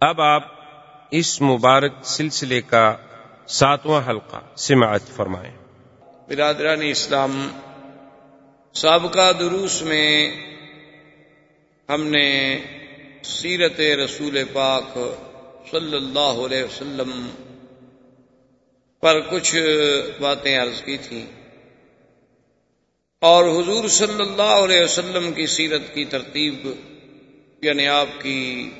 اب آپ اس مبارک سلسلے کا ساتواں حلقہ سماعت فرمائیں۔ برادران اسلام، سابقہ دروس میں ہم نے سیرت رسول پاک صلی اللہ علیہ وسلم پر کچھ باتیں عرض کی تھیں اور حضور صلی اللہ علیہ وسلم کی سیرت کی ترتیب یعنی آپ کی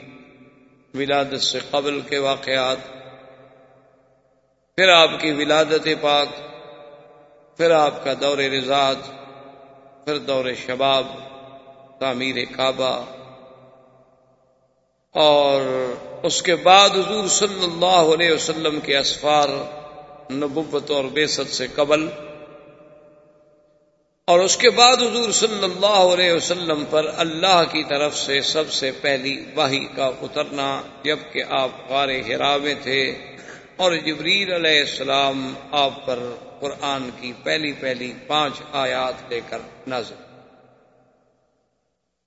ولادت سے قبل کے واقعات، پھر آپ کی ولادت پاک، پھر آپ کا دور رضاط پھر دور شباب، تعمیر کعبہ۔ اور اس کے بعد حضور صلی اللہ علیہ وسلم کے اسفار، نبوت اور بیست سے قبل اور اس کے بعد حضور صلی اللہ علیہ وسلم پر اللہ کی طرف سے سب سے پہلی واہی کا اترنا، جبکہ آپ غار ہرا میں تھے اور جبریل علیہ السلام آپ پر قرآن کی پہلی پہلی پانچ آیات لے کر نظر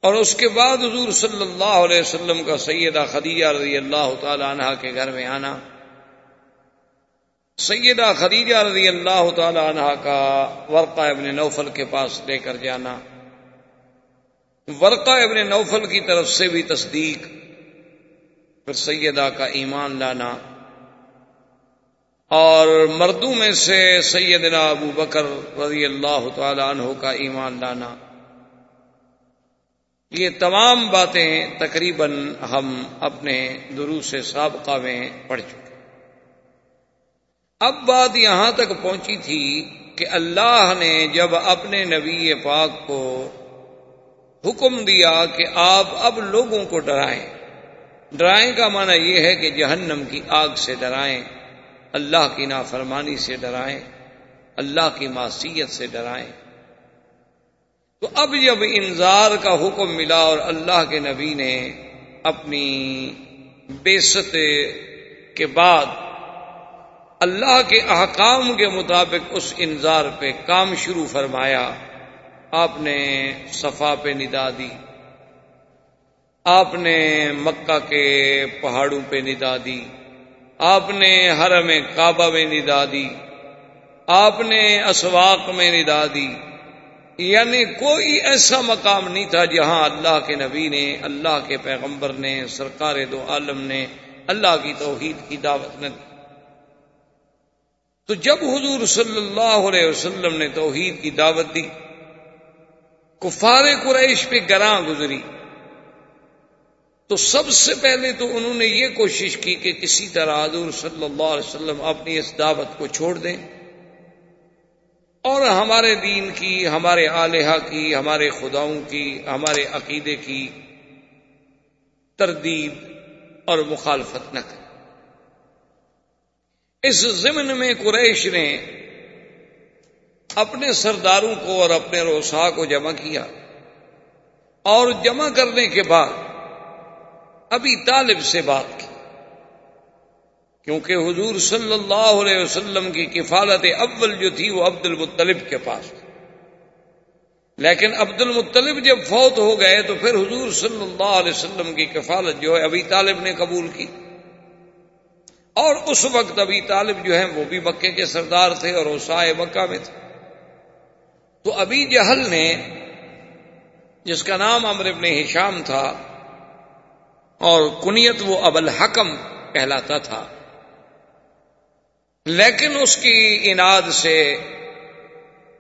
اور اس کے بعد حضور صلی اللہ علیہ وسلم کا سیدہ خدیجہ رضی اللہ تعالی عنہ کے گھر میں آنا۔ سیدہ خدیجہ رضی اللہ تعالی عنہ کا ورقہ ابن نوفل کے پاس لے کر جانا۔ ورقہ ابن نوفل کی طرف سے بھی تصدیق۔ پھر سیدہ کا ایمان لانا۔ اور مردوں میں سے سیدنا ابو بکر رضی اللہ تعالی عنہ کا ایمان لانا۔ یہ تمام باتیں تقریباً ہم اپنے دروس سابقہ میں پڑھ چکے۔ اب بات یہاں تک پہنچی تھی کہ اللہ نے جب اپنے نبی پاک کو حکم دیا کہ آپ اب لوگوں کو ڈرائیں ڈرائیں کا معنی یہ ہے کہ جہنم کی آگ سے ڈرائیں، اللہ کی نافرمانی سے ڈرائیں، اللہ کی معصیت سے ڈرائیں۔ تو اب جب انذار کا حکم ملا اور اللہ کے نبی نے اپنی بیست کے بعد اللہ کے احکام کے مطابق اس انظار پہ کام شروع فرمایا۔ آپ نے صفا پہ ندا دی۔ آپ نے مکہ کے پہاڑوں پہ ندا دی۔ آپ نے حرم کعبہ میں ندا دی۔ آپ نے اسواق میں ندا دی۔ یعنی کوئی ایسا مقام نہیں تھا جہاں اللہ کے نبی نے، اللہ کے پیغمبر نے، سرکار دو عالم نے، اللہ کی توحید کی دعوت نے تو جب حضور صلی اللہ علیہ وسلم نے توحید کی دعوت دی، کفار قریش پہ گراں گزری۔ تو سب سے پہلے تو انہوں نے یہ کوشش کی کہ کسی طرح حضور صلی اللہ علیہ وسلم اپنی اس دعوت کو چھوڑ دیں۔ اور ہمارے دین کی، ہمارے آلیہ کی، ہمارے خداؤں کی، ہمارے عقیدے کی تردید اور مخالفت نہ کریں۔ اس ضمن میں قریش نے اپنے سرداروں کو اور اپنے روسا کو جمع کیا اور جمع کرنے کے بعد ابھی طالب سے بات کی، کیونکہ حضور صلی اللہ علیہ وسلم کی کفالت اول جو تھی وہ عبد المطلب کے پاس تھی۔ لیکن عبد المطلب جب فوت ہو گئے تو پھر حضور صلی اللہ علیہ وسلم کی کفالت جو ہے ابھی طالب نے قبول کی۔ اور اس وقت ابھی طالب جو ہیں وہ بھی مکے کے سردار تھے اور اوسائے مکہ میں تھے۔ تو ابھی جہل نے، جس کا نام امر ابن ہشام تھا، اور کنیت وہ اب الحکم کہلاتا تھا، لیکن اس کی اناد سے،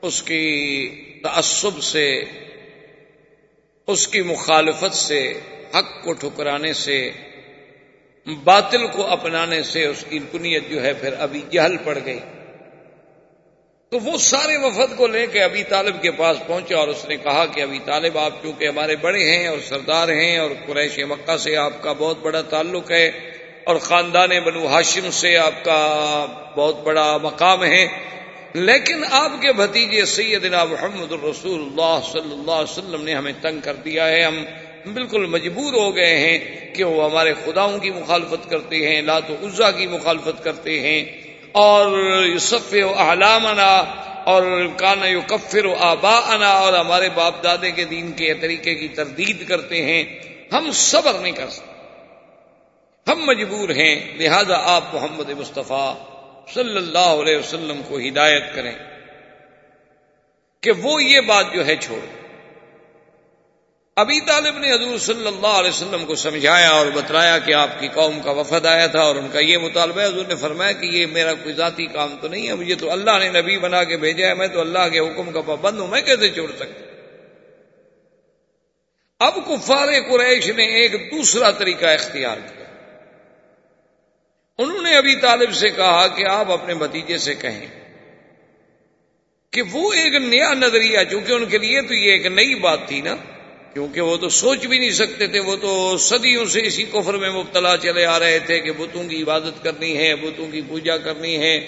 اس کی تعصب سے، اس کی مخالفت سے، حق کو ٹھکرانے سے باطل کو اپنانے سے اس کی کنیت جو ہے پھر ابھی جہل پڑ گئی۔ تو وہ سارے وفد کو لے کے ابھی طالب کے پاس پہنچا اور اس نے کہا کہ ابھی طالب، آپ چونکہ ہمارے بڑے ہیں اور سردار ہیں اور قریش مکہ سے آپ کا بہت بڑا تعلق ہے اور خاندان بنو ہاشم سے آپ کا بہت بڑا مقام ہے، لیکن آپ کے بھتیجے سیدنا محمد الرسول اللہ صلی اللہ علیہ وسلم نے ہمیں تنگ کر دیا ہے۔ ہم بالکل مجبور ہو گئے ہیں کہ وہ ہمارے خداؤں کی مخالفت کرتے ہیں لات و عزا کی مخالفت کرتے ہیں۔ اور یوسف و احلامنا اور کانا یو کفر و آبا انا اور ہمارے باپ دادے کے دین کے طریقے کی تردید کرتے ہیں۔ ہم صبر نہیں کر سکتے۔ ہم مجبور ہیں۔ لہذا آپ محمد مصطفیٰ صلی اللہ علیہ وسلم کو ہدایت کریں کہ وہ یہ بات جو ہے چھوڑ۔ ابھی طالب نے حضور صلی اللہ علیہ وسلم کو سمجھایا اور بتلایا کہ آپ کی قوم کا وفد آیا تھا اور ان کا یہ مطالبہ ہے۔ حضور نے فرمایا کہ یہ میرا کوئی ذاتی کام تو نہیں ہے، مجھے تو اللہ نے نبی بنا کے بھیجا ہے، میں تو اللہ کے حکم کا پابند ہوں، میں کیسے چھوڑ سکتا؟ اب کفار قریش نے ایک دوسرا طریقہ اختیار کیا۔ انہوں نے ابھی طالب سے کہا کہ آپ اپنے بھتیجے سے کہیں کہ وہ ایک نیا نظریہ، چونکہ ان کے لیے تو یہ ایک نئی بات تھی نا۔ کیونکہ وہ تو سوچ بھی نہیں سکتے تھے، وہ تو صدیوں سے اسی کفر میں مبتلا چلے آ رہے تھے کہ بتوں کی عبادت کرنی ہے، بتوں کی پوجا کرنی ہے،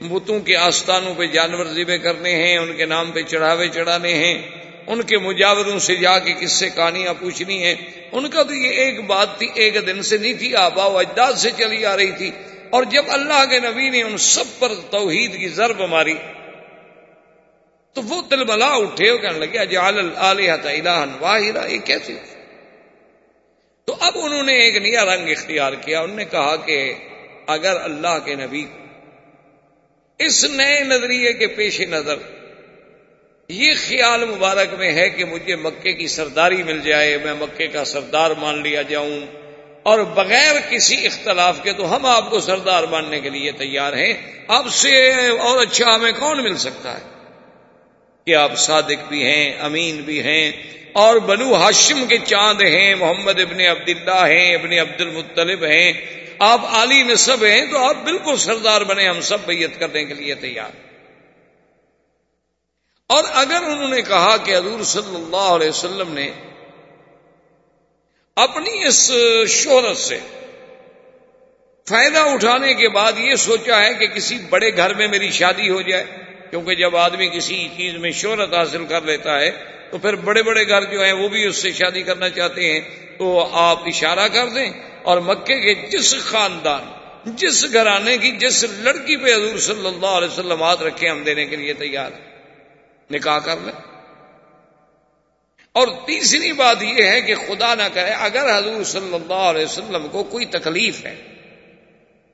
بتوں کے آستانوں پہ جانور ذبے کرنے ہیں، ان کے نام پہ چڑھاوے چڑھانے ہیں، ان کے مجاوروں سے جا کے کس سے کہانیاں پوچھنی ہیں۔ ان کا تو یہ ایک بات تھی، ایک دن سے نہیں تھی، آبا و اجداد سے چلی آ رہی تھی۔ اور جب اللہ کے نبی نے ان سب پر توحید کی ضرب ماری تو وہ دل بلا اٹھے ہو کہنے لگے اجال الہن واحدہ یہ کیسے تو اب انہوں نے ایک نیا رنگ اختیار کیا، انہوں نے کہا کہ اگر اللہ کے نبی اس نئے نظریے کے پیش نظر یہ خیال مبارک میں ہے کہ مجھے مکے کی سرداری مل جائے، میں مکے کا سردار مان لیا جاؤں، اور بغیر کسی اختلاف کے تو ہم آپ کو سردار ماننے کے لیے تیار ہیں اب سے اور اچھا ہمیں کون مل سکتا ہے؟ کہ آپ صادق بھی ہیں، امین بھی ہیں، اور بنو ہاشم کے چاند ہیں، محمد ابن عبداللہ ہیں، ابن عبد المطلب ہیں۔ آپ علی نصب ہیں تو آپ بالکل سردار بنے، ہم سب بیت کرنے کے لیے تیار۔ اور اگر انہوں نے کہا کہ حضور صلی اللہ علیہ وسلم نے اپنی اس شہرت سے فائدہ اٹھانے کے بعد یہ سوچا ہے کہ کسی بڑے گھر میں میری شادی ہو جائے کیونکہ جب آدمی کسی چیز میں شہرت حاصل کر لیتا ہے، تو پھر بڑے بڑے گھر جو ہیں، وہ بھی اس سے شادی کرنا چاہتے ہیں، تو آپ اشارہ کر دیں اور مکے کے جس خاندان، جس گھرانے کی، جس لڑکی پہ حضور صلی اللہ علیہ وسلم ہاتھ رکھے ہم دینے کے لیے تیار نکاح کر لیں۔ اور تیسری بات یہ ہے کہ خدا نہ کرے، اگر حضور صلی اللہ علیہ وسلم کو کوئی تکلیف ہے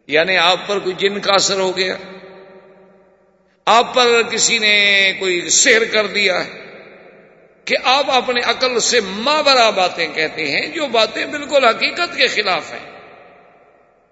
یعنی آپ پر کوئی جن کا اثر ہو گیا آپ پر کسی نے کوئی سیر کر دیا ہے کہ آپ اپنے عقل سے ماورا باتیں کہتے ہیں، جو باتیں بالکل حقیقت کے خلاف ہیں،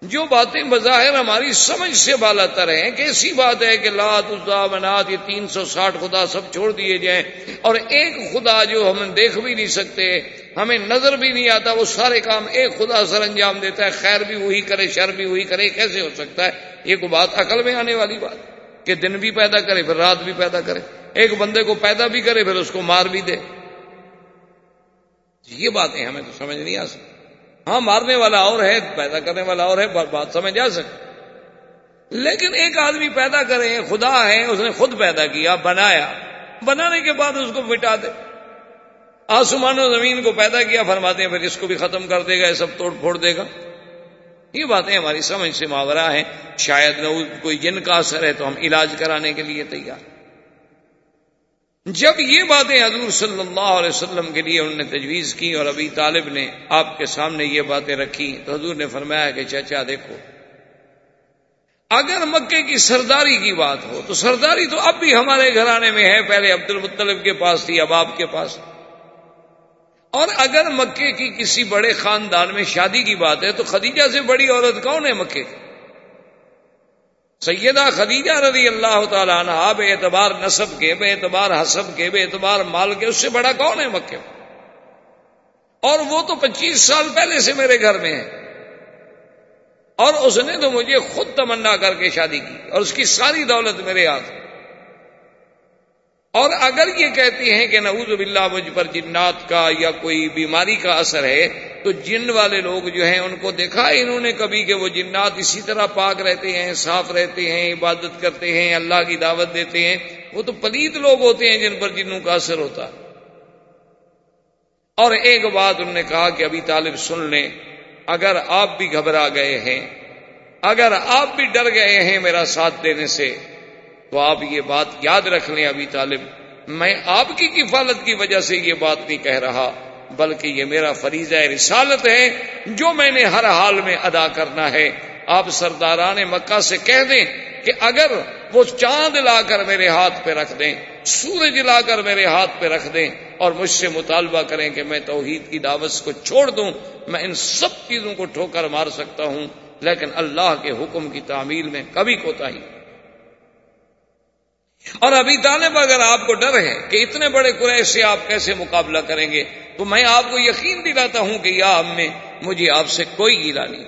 جو باتیں بظاہر ہماری سمجھ سے بالا تر ہیں کہ بات ہے کہ لات اسا منات، یہ تین سو ساٹھ خدا سب چھوڑ دیے جائیں اور ایک خدا جو ہم دیکھ بھی نہیں سکتے، ہمیں نظر بھی نہیں آتا، وہ سارے کام ایک خدا سر انجام دیتا ہے، خیر بھی وہی کرے، شر بھی وہی کرے، کیسے ہو سکتا ہے؟ یہ کوئی بات عقل میں آنے والی بات۔ کہ دن بھی پیدا کرے پھر رات بھی پیدا کرے ایک بندے کو پیدا بھی کرے پھر اس کو مار بھی دے جی، یہ باتیں ہمیں تو سمجھ نہیں آ سکتی۔ ہاں مارنے والا اور ہے، پیدا کرنے والا اور ہے، بات سمجھ آ سکتی۔ لیکن ایک آدمی پیدا کرے، خدا ہے، اس نے خود پیدا کیا، بنایا۔ بنانے کے بعد اس کو مٹا دے۔ آسمان و زمین کو پیدا کیا، فرماتے ہیں پھر اس کو بھی ختم کر دے گا، یہ سب توڑ پھوڑ دے گا۔ یہ باتیں ہماری سمجھ سے ماورہ ہیں۔ شاید نہ کوئی جن کا اثر ہے تو ہم علاج کرانے کے لیے تیار۔ جب یہ باتیں حضور صلی اللہ علیہ وسلم کے لیے انہوں نے تجویز کی اور ابھی طالب نے آپ کے سامنے یہ باتیں رکھی تو حضور نے فرمایا کہ چچا دیکھو، اگر مکے کی سرداری کی بات ہو تو سرداری تو اب بھی ہمارے گھرانے میں ہے۔ پہلے عبد المطلب کے پاس تھی، اب آپ کے پاس۔ اور اگر مکے کی کسی بڑے خاندان میں شادی کی بات ہے تو خدیجہ سے بڑی عورت کون ہے مکے کی؟ سیدہ خدیجہ رضی اللہ تعالیٰ عنہ، بے اعتبار نصب کے، بے اعتبار حسب کے، بے اعتبار مال کے، اس سے بڑا کون ہے مکے؟ اور وہ تو پچیس سال پہلے سے میرے گھر میں ہے۔ اور اس نے تو مجھے خود تمنا کر کے شادی کی اور اس کی ساری دولت میرے ہاتھ۔ اور اگر یہ کہتے ہیں کہ نعوذ باللہ مجھ پر جنات کا یا کوئی بیماری کا اثر ہے، تو جن والے لوگ جو ہیں ان کو دیکھا انہوں نے کبھی کہ وہ جنات اسی طرح پاک رہتے ہیں، صاف رہتے ہیں، عبادت کرتے ہیں، اللہ کی دعوت دیتے ہیں۔ وہ تو پلیت لوگ ہوتے ہیں جن پر جنوں کا اثر ہوتا۔ اور ایک بات انہوں نے کہا کہ ابھی طالب سن لیں، اگر آپ بھی گھبرا گئے ہیں، اگر آپ بھی ڈر گئے ہیں میرا ساتھ دینے سے تو آپ یہ بات یاد رکھ لیں ابھی طالب، میں آپ کی کفالت کی وجہ سے یہ بات نہیں کہہ رہا، بلکہ یہ میرا فریضہ رسالت ہے جو میں نے ہر حال میں ادا کرنا ہے۔ آپ سرداران مکہ سے کہہ دیں کہ اگر وہ چاند لا کر میرے ہاتھ پہ رکھ دیں، سورج لا کر میرے ہاتھ پہ رکھ دیں اور مجھ سے مطالبہ کریں کہ میں توحید کی دعوت کو چھوڑ دوں، میں ان سب چیزوں کو ٹھوکر مار سکتا ہوں، لیکن اللہ کے حکم کی تعمیل میں کبھی کوتا ہی۔ اور ابھی طالب اگر آپ کو ڈر ہے کہ اتنے بڑے قریش سے آپ کیسے مقابلہ کریں گے، تو میں آپ کو یقین دلاتا ہوں کہ یا اب میں مجھے آپ سے کوئی گیلا نہیں۔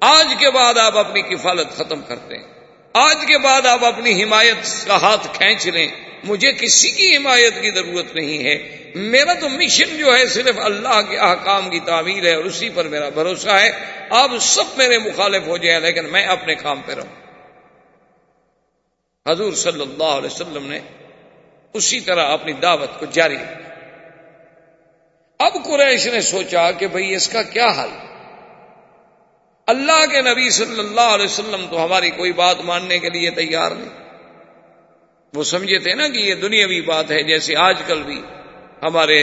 آج کے بعد آپ اپنی کفالت ختم کرتے ہیں۔ آج کے بعد آپ اپنی حمایت کا ہاتھ کھینچ لیں۔ مجھے کسی کی حمایت کی ضرورت نہیں ہے۔ میرا تو مشن جو ہے صرف اللہ کے احکام کی تعمیر ہے اور اسی پر میرا بھروسہ ہے۔ آپ سب میرے مخالف ہو جائیں، لیکن میں اپنے کام پہ رہوں۔ حضور صلی اللہ علیہ وسلم نے اسی طرح اپنی دعوت کو جاری رکھا۔ اب قریش نے سوچا کہ بھئی اس کا کیا حل؟ اللہ کے نبی صلی اللہ علیہ وسلم تو ہماری کوئی بات ماننے کے لیے تیار نہیں۔ وہ سمجھے تھے نا کہ یہ دنیاوی بات ہے، جیسے آج کل بھی ہمارے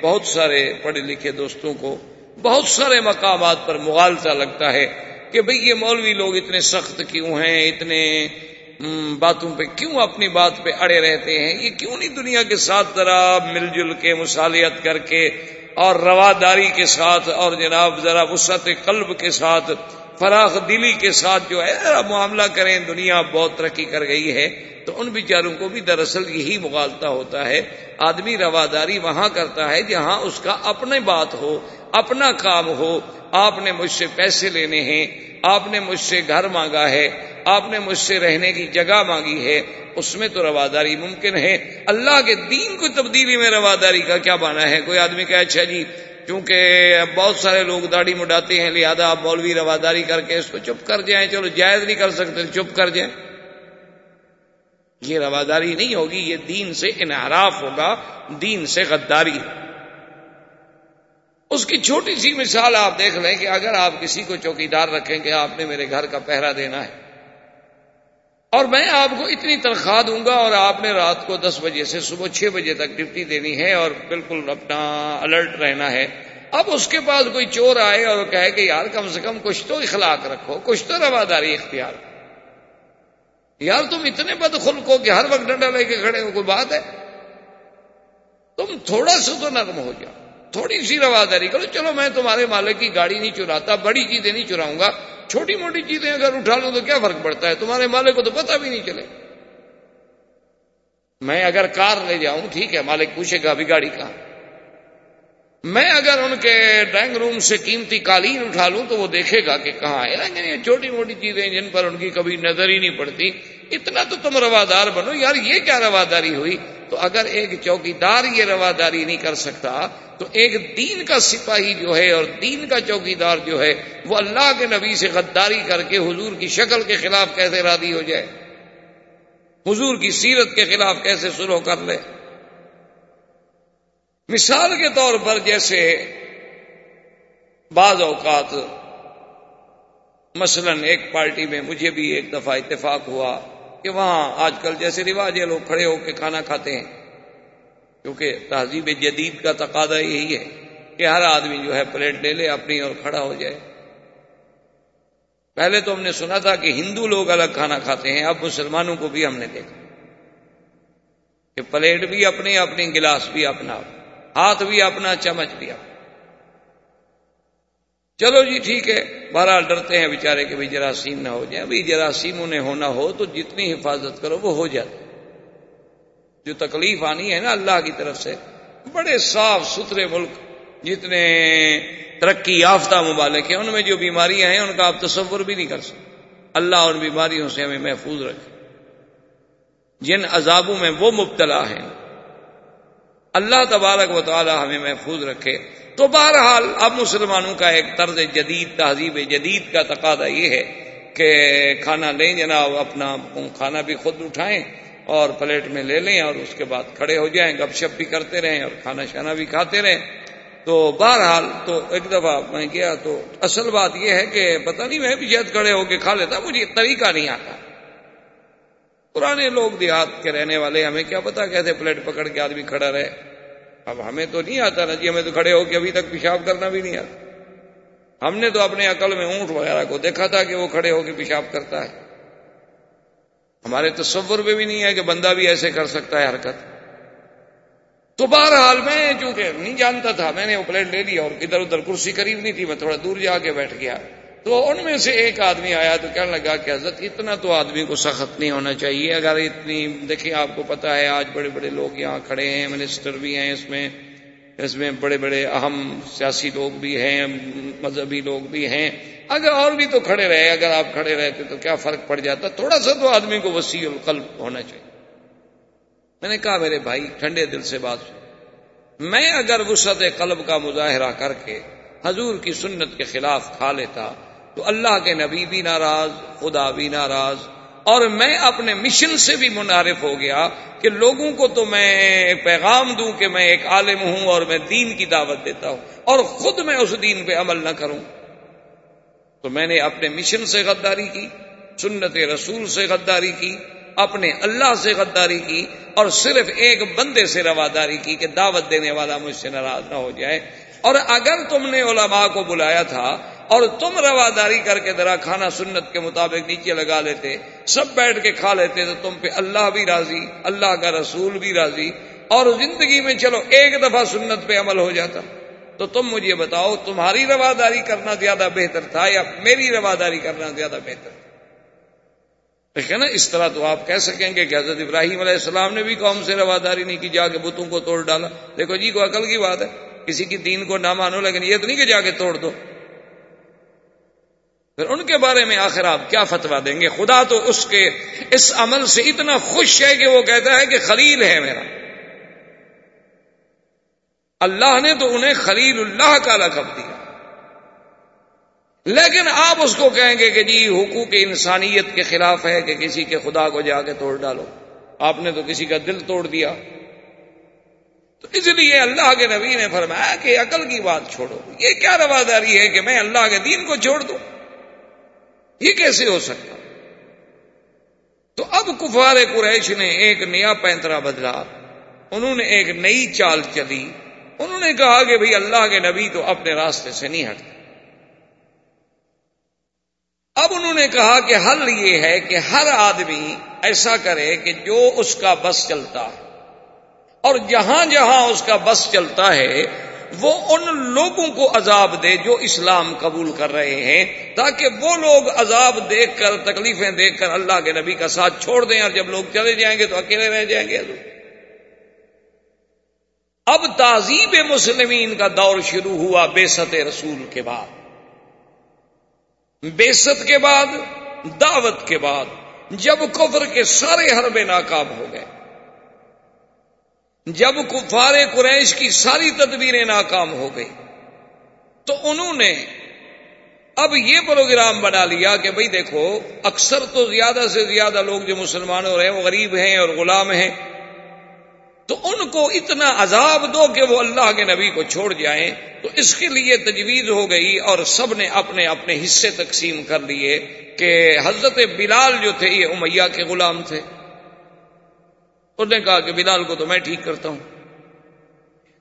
بہت سارے پڑھے لکھے دوستوں کو بہت سارے مقامات پر مغالطہ لگتا ہے کہ بھئی یہ مولوی لوگ اتنے سخت کیوں ہیں، اتنے باتوں پہ کیوں اپنی بات پہ اڑے رہتے ہیں؟ یہ کیوں نہیں دنیا کے ساتھ ذرا مل جل کے مصالحت کر کے اور رواداری کے ساتھ اور جناب ذرا وسعت قلب کے ساتھ، فراخ دلی کے ساتھ جو ہے، ذرا معاملہ کریں، دنیا بہت ترقی کر گئی ہے۔ تو ان بیچاروں کو بھی دراصل یہی مغالتا ہوتا ہے۔ آدمی رواداری وہاں کرتا ہے جہاں اس کا اپنے بات ہو۔ اپنا کام ہو، آپ نے مجھ سے پیسے لینے ہیں، آپ نے مجھ سے گھر مانگا ہے، آپ نے مجھ سے رہنے کی جگہ مانگی ہے، اس میں تو رواداری ممکن ہے۔ اللہ کے دین کو تبدیلی میں رواداری کا کیا بانا ہے؟ کوئی آدمی کہ اچھا جی کیونکہ بہت سارے لوگ داڑھی مڈاتے ہیں، لہٰذا آپ مولوی رواداری کر کے اس کو چپ کر جائیں۔ چلو، جائز نہیں کر سکتے، چپ کر جائیں۔ یہ رواداری نہیں ہوگی، یہ دین سے انحراف ہوگا، دین سے غداری۔ اس کی چھوٹی سی مثال آپ دیکھ لیں کہ اگر آپ کسی کو چوکیدار رکھیں کہ آپ نے میرے گھر کا پہرا دینا ہے اور میں آپ کو اتنی تنخواہ دوں گا اور آپ نے رات کو دس بجے سے صبح چھ بجے تک ڈیوٹی دینی ہے اور بالکل اپنا الرٹ رہنا ہے، اب اس کے پاس کوئی چور آئے اور کہے کہ یار کم سے کم کچھ تو اخلاق رکھو، کچھ تو رواداری اختیار۔ یار تم اتنے بد خلق ہو کہ ہر وقت ڈنڈا لے کے کھڑے ہو، کوئی بات ہے؟ تم تھوڑا سا تو نرم ہو جاؤ۔ تھوڑی سی رواداری کرو چلو میں تمہارے مالک کی گاڑی نہیں چراتا بڑی چیزیں نہیں چراؤں گا چھوٹی موٹی چیزیں اگر اٹھا لوں تو کیا فرق پڑتا ہے تمہارے مالک کو تو پتہ بھی نہیں چلے میں اگر کار لے جاؤں ٹھیک ہے مالک پوچھے گا ابھی گاڑی کہاں میں اگر ان کے ڈرائنگ روم سے قیمتی قالین اٹھا لوں تو وہ دیکھے گا کہ کہاں ہے چھوٹی موٹی چیزیں جن پر ان کی کبھی نظر ہی نہیں پڑتی اتنا تو تم روادار بنو یار یہ کیا رواداری ہوئی تو اگر ایک چوکیدار یہ رواداری نہیں کر سکتا، تو ایک دین کا سپاہی جو ہے اور دین کا چوکیدار جو ہے، وہ اللہ کے نبی سے غداری کر کے حضور کی شکل کے خلاف کیسے رادی ہو جائے؟ حضور کی سیرت کے خلاف کیسے سلو کر لے؟ مثال کے طور پر جیسے بعض اوقات مثلا ایک پارٹی میں مجھے بھی ایک دفعہ اتفاق ہوا۔ کہ وہاں آج کل جیسے رواج ہے، لوگ کھڑے ہو کے کھانا کھاتے ہیں۔ کیونکہ تہذیب جدید کا تقاضا یہی ہے کہ ہر آدمی جو ہے پلیٹ لے لے اپنی اور کھڑا ہو جائے۔ پہلے تو ہم نے سنا تھا کہ ہندو لوگ الگ کھانا کھاتے ہیں، اب مسلمانوں کو بھی ہم نے دیکھا کہ پلیٹ بھی اپنی اپنی گلاس بھی اپنا، ہاتھ بھی اپنا، چمچ بھی اپنا۔ چلو جی ٹھیک ہے۔ بہرحال ڈرتے ہیں بےچارے کہ بھائی جراثیم نہ ہو جائے بھائی جراثیم انہیں ہونا ہو تو جتنی حفاظت کرو وہ ہو جاتے جو تکلیف آنی ہے نا اللہ کی طرف سے، بڑے صاف ستھرے ملک جتنے ترقی یافتہ ممالک ہیں، ان میں جو بیماریاں ہیں، ان کا آپ تصور بھی نہیں کر سکتے۔ اللہ ان بیماریوں سے ہمیں محفوظ رکھے۔ جن عذابوں میں وہ مبتلا ہیں، اللہ تبارک و تعالی ہمیں محفوظ رکھے۔ تو بہرحال اب مسلمانوں کا ایک طرز جدید، تہذیب جدید کا تقاضا یہ ہے کہ کھانا لیں جناب، اپنا کھانا بھی خود اٹھائیں اور پلیٹ میں لے لیں اور اس کے بعد کھڑے ہو جائیں، گپ شپ بھی کرتے رہیں اور کھانا شانا بھی کھاتے رہیں۔ تو بہرحال تو ایک دفعہ میں گیا تو اصل بات یہ ہے کہ پتہ نہیں میں بھی شاید کھڑے ہو کے کھا لیتا، مجھے طریقہ نہیں آتا۔ پرانے لوگ دیہات کے رہنے والے ہمیں کیا پتا کیسے پلیٹ پکڑ کے آدمی کھڑا رہے۔ اب ہمیں تو نہیں آتا نا جی ہمیں تو کھڑے ہو کے ابھی تک پیشاب کرنا بھی نہیں آتا۔ ہم نے تو اپنے عقل میں اونٹ وغیرہ کو دیکھا تھا کہ وہ کھڑے ہو کے پیشاب کرتا ہے۔ ہمارے تصور میں بھی نہیں ہے کہ بندہ بھی ایسے کر سکتا ہے حرکت۔ تو بہرحال میں چونکہ نہیں جانتا تھا، میں نے وہ پلیٹ لے لیا اور ادھر ادھر کرسی قریب نہیں تھی، میں تھوڑا دور جا کے بیٹھ گیا۔ تو ان میں سے ایک آدمی آیا تو کہنے لگا کہ حضرت، اتنا تو آدمی کو سخت نہیں ہونا چاہیے، اگر اتنی، دیکھیں آپ کو پتا ہے، آج بڑے بڑے لوگ یہاں کھڑے ہیں، منسٹر بھی ہیں اس میں اس میں بڑے بڑے اہم سیاسی لوگ بھی ہیں، مذہبی لوگ بھی ہیں۔ اگر اور بھی تو کھڑے رہے، اگر آپ کھڑے رہتے تو کیا فرق پڑ جاتا؟ تھوڑا سا تو آدمی کو وسیع القلب ہونا چاہیے۔ میں نے کہا، میرے بھائی، ٹھنڈے دل سے بات میں اگر وسعت قلب کا مظاہرہ کر کے حضور کی سنت کے خلاف کھا لیتا تو اللہ کے نبی بھی ناراض، خدا بھی ناراض۔ اور میں اپنے مشن سے بھی منعرف ہو گیا کہ لوگوں کو تو میں پیغام دوں کہ میں ایک عالم ہوں اور میں دین کی دعوت دیتا ہوں اور خود میں اس دین پہ عمل نہ کروں۔ تو میں نے اپنے مشن سے غداری کی، سنت رسول سے غداری کی، اپنے اللہ سے غداری کی اور صرف ایک بندے سے رواداری کی کہ دعوت دینے والا مجھ سے ناراض نہ ہو جائے۔ اور اگر تم نے علماء کو بلایا تھا اور تم رواداری کر کے ذرا کھانا سنت کے مطابق نیچے لگا لیتے، سب بیٹھ کے کھا لیتے تو تم پہ اللہ بھی راضی، اللہ کا رسول بھی راضی، اور زندگی میں چلو ایک دفعہ سنت پہ عمل ہو جاتا۔ تو تم مجھے بتاؤ، تمہاری رواداری کرنا زیادہ بہتر تھا یا میری رواداری کرنا زیادہ بہتر؟ تھا نا، اس طرح تو آپ کہہ سکیں گے کہ حضرت ابراہیم علیہ السلام نے بھی قوم سے رواداری نہیں کی، جا کے بتوں کو توڑ ڈالا۔ دیکھو جی کو عقل کی بات ہے؟ کسی کی دین کو نہ مانو، لیکن یہ تو نہیں کہ جا کے توڑ دو۔ پھر ان کے بارے میں آخر آپ کیا فتوا دیں گے؟ خدا تو اس کے اس عمل سے اتنا خوش ہے کہ وہ کہتا ہے کہ خلیل ہے میرا۔ اللہ نے تو انہیں خلیل اللہ کا لقب دیا۔ لیکن آپ اس کو کہیں گے کہ جی حقوق انسانیت کے خلاف ہے کہ کسی کے خدا کو جا کے توڑ ڈالو۔ آپ نے تو کسی کا دل توڑ دیا۔ تو اس لیے اللہ کے نبی نے فرمایا کہ عقل کی بات چھوڑو۔ یہ کیا رواداری ہے کہ میں اللہ کے دین کو چھوڑ دوں؟ یہ کیسے ہو سکتا؟ تو اب کفار قریش نے ایک نیا پینترا بدلا۔ انہوں نے ایک نئی چال چلی۔ انہوں نے کہا کہ بھئی اللہ کے نبی تو اپنے راستے سے نہیں ہٹتے۔ اب انہوں نے کہا کہ حل یہ ہے کہ ہر آدمی ایسا کرے کہ جو اس کا بس چلتا ہے اور جہاں جہاں اس کا بس چلتا ہے وہ ان لوگوں کو عذاب دے جو اسلام قبول کر رہے ہیں، تاکہ وہ لوگ عذاب دیکھ کر، تکلیفیں دیکھ کر اللہ کے نبی کا ساتھ چھوڑ دیں اور جب لوگ چلے جائیں گے تو اکیلے رہ جائیں گے۔ اب تہذیب مسلمین کا دور شروع ہوا بے ست رسول کے بعد۔ بے ست کے بعد، دعوت کے بعد، جب کفر کے سارے حربے ناکام ہو گئے۔ جب کفار قریش کی ساری تدبیریں ناکام ہو گئی، تو انہوں نے اب یہ پروگرام بنا لیا کہ بھئی دیکھو، اکثر تو زیادہ سے زیادہ لوگ جو مسلمان ہو رہے ہیں وہ غریب ہیں اور غلام ہیں۔ تو ان کو اتنا عذاب دو کہ وہ اللہ کے نبی کو چھوڑ جائیں۔ تو اس کے لیے تجویز ہو گئی اور سب نے اپنے اپنے حصے تقسیم کر لیے کہ حضرت بلال جو تھے، یہ امیہ کے غلام تھے۔ اس نے کہا کہ بلال کو تو میں ٹھیک کرتا ہوں۔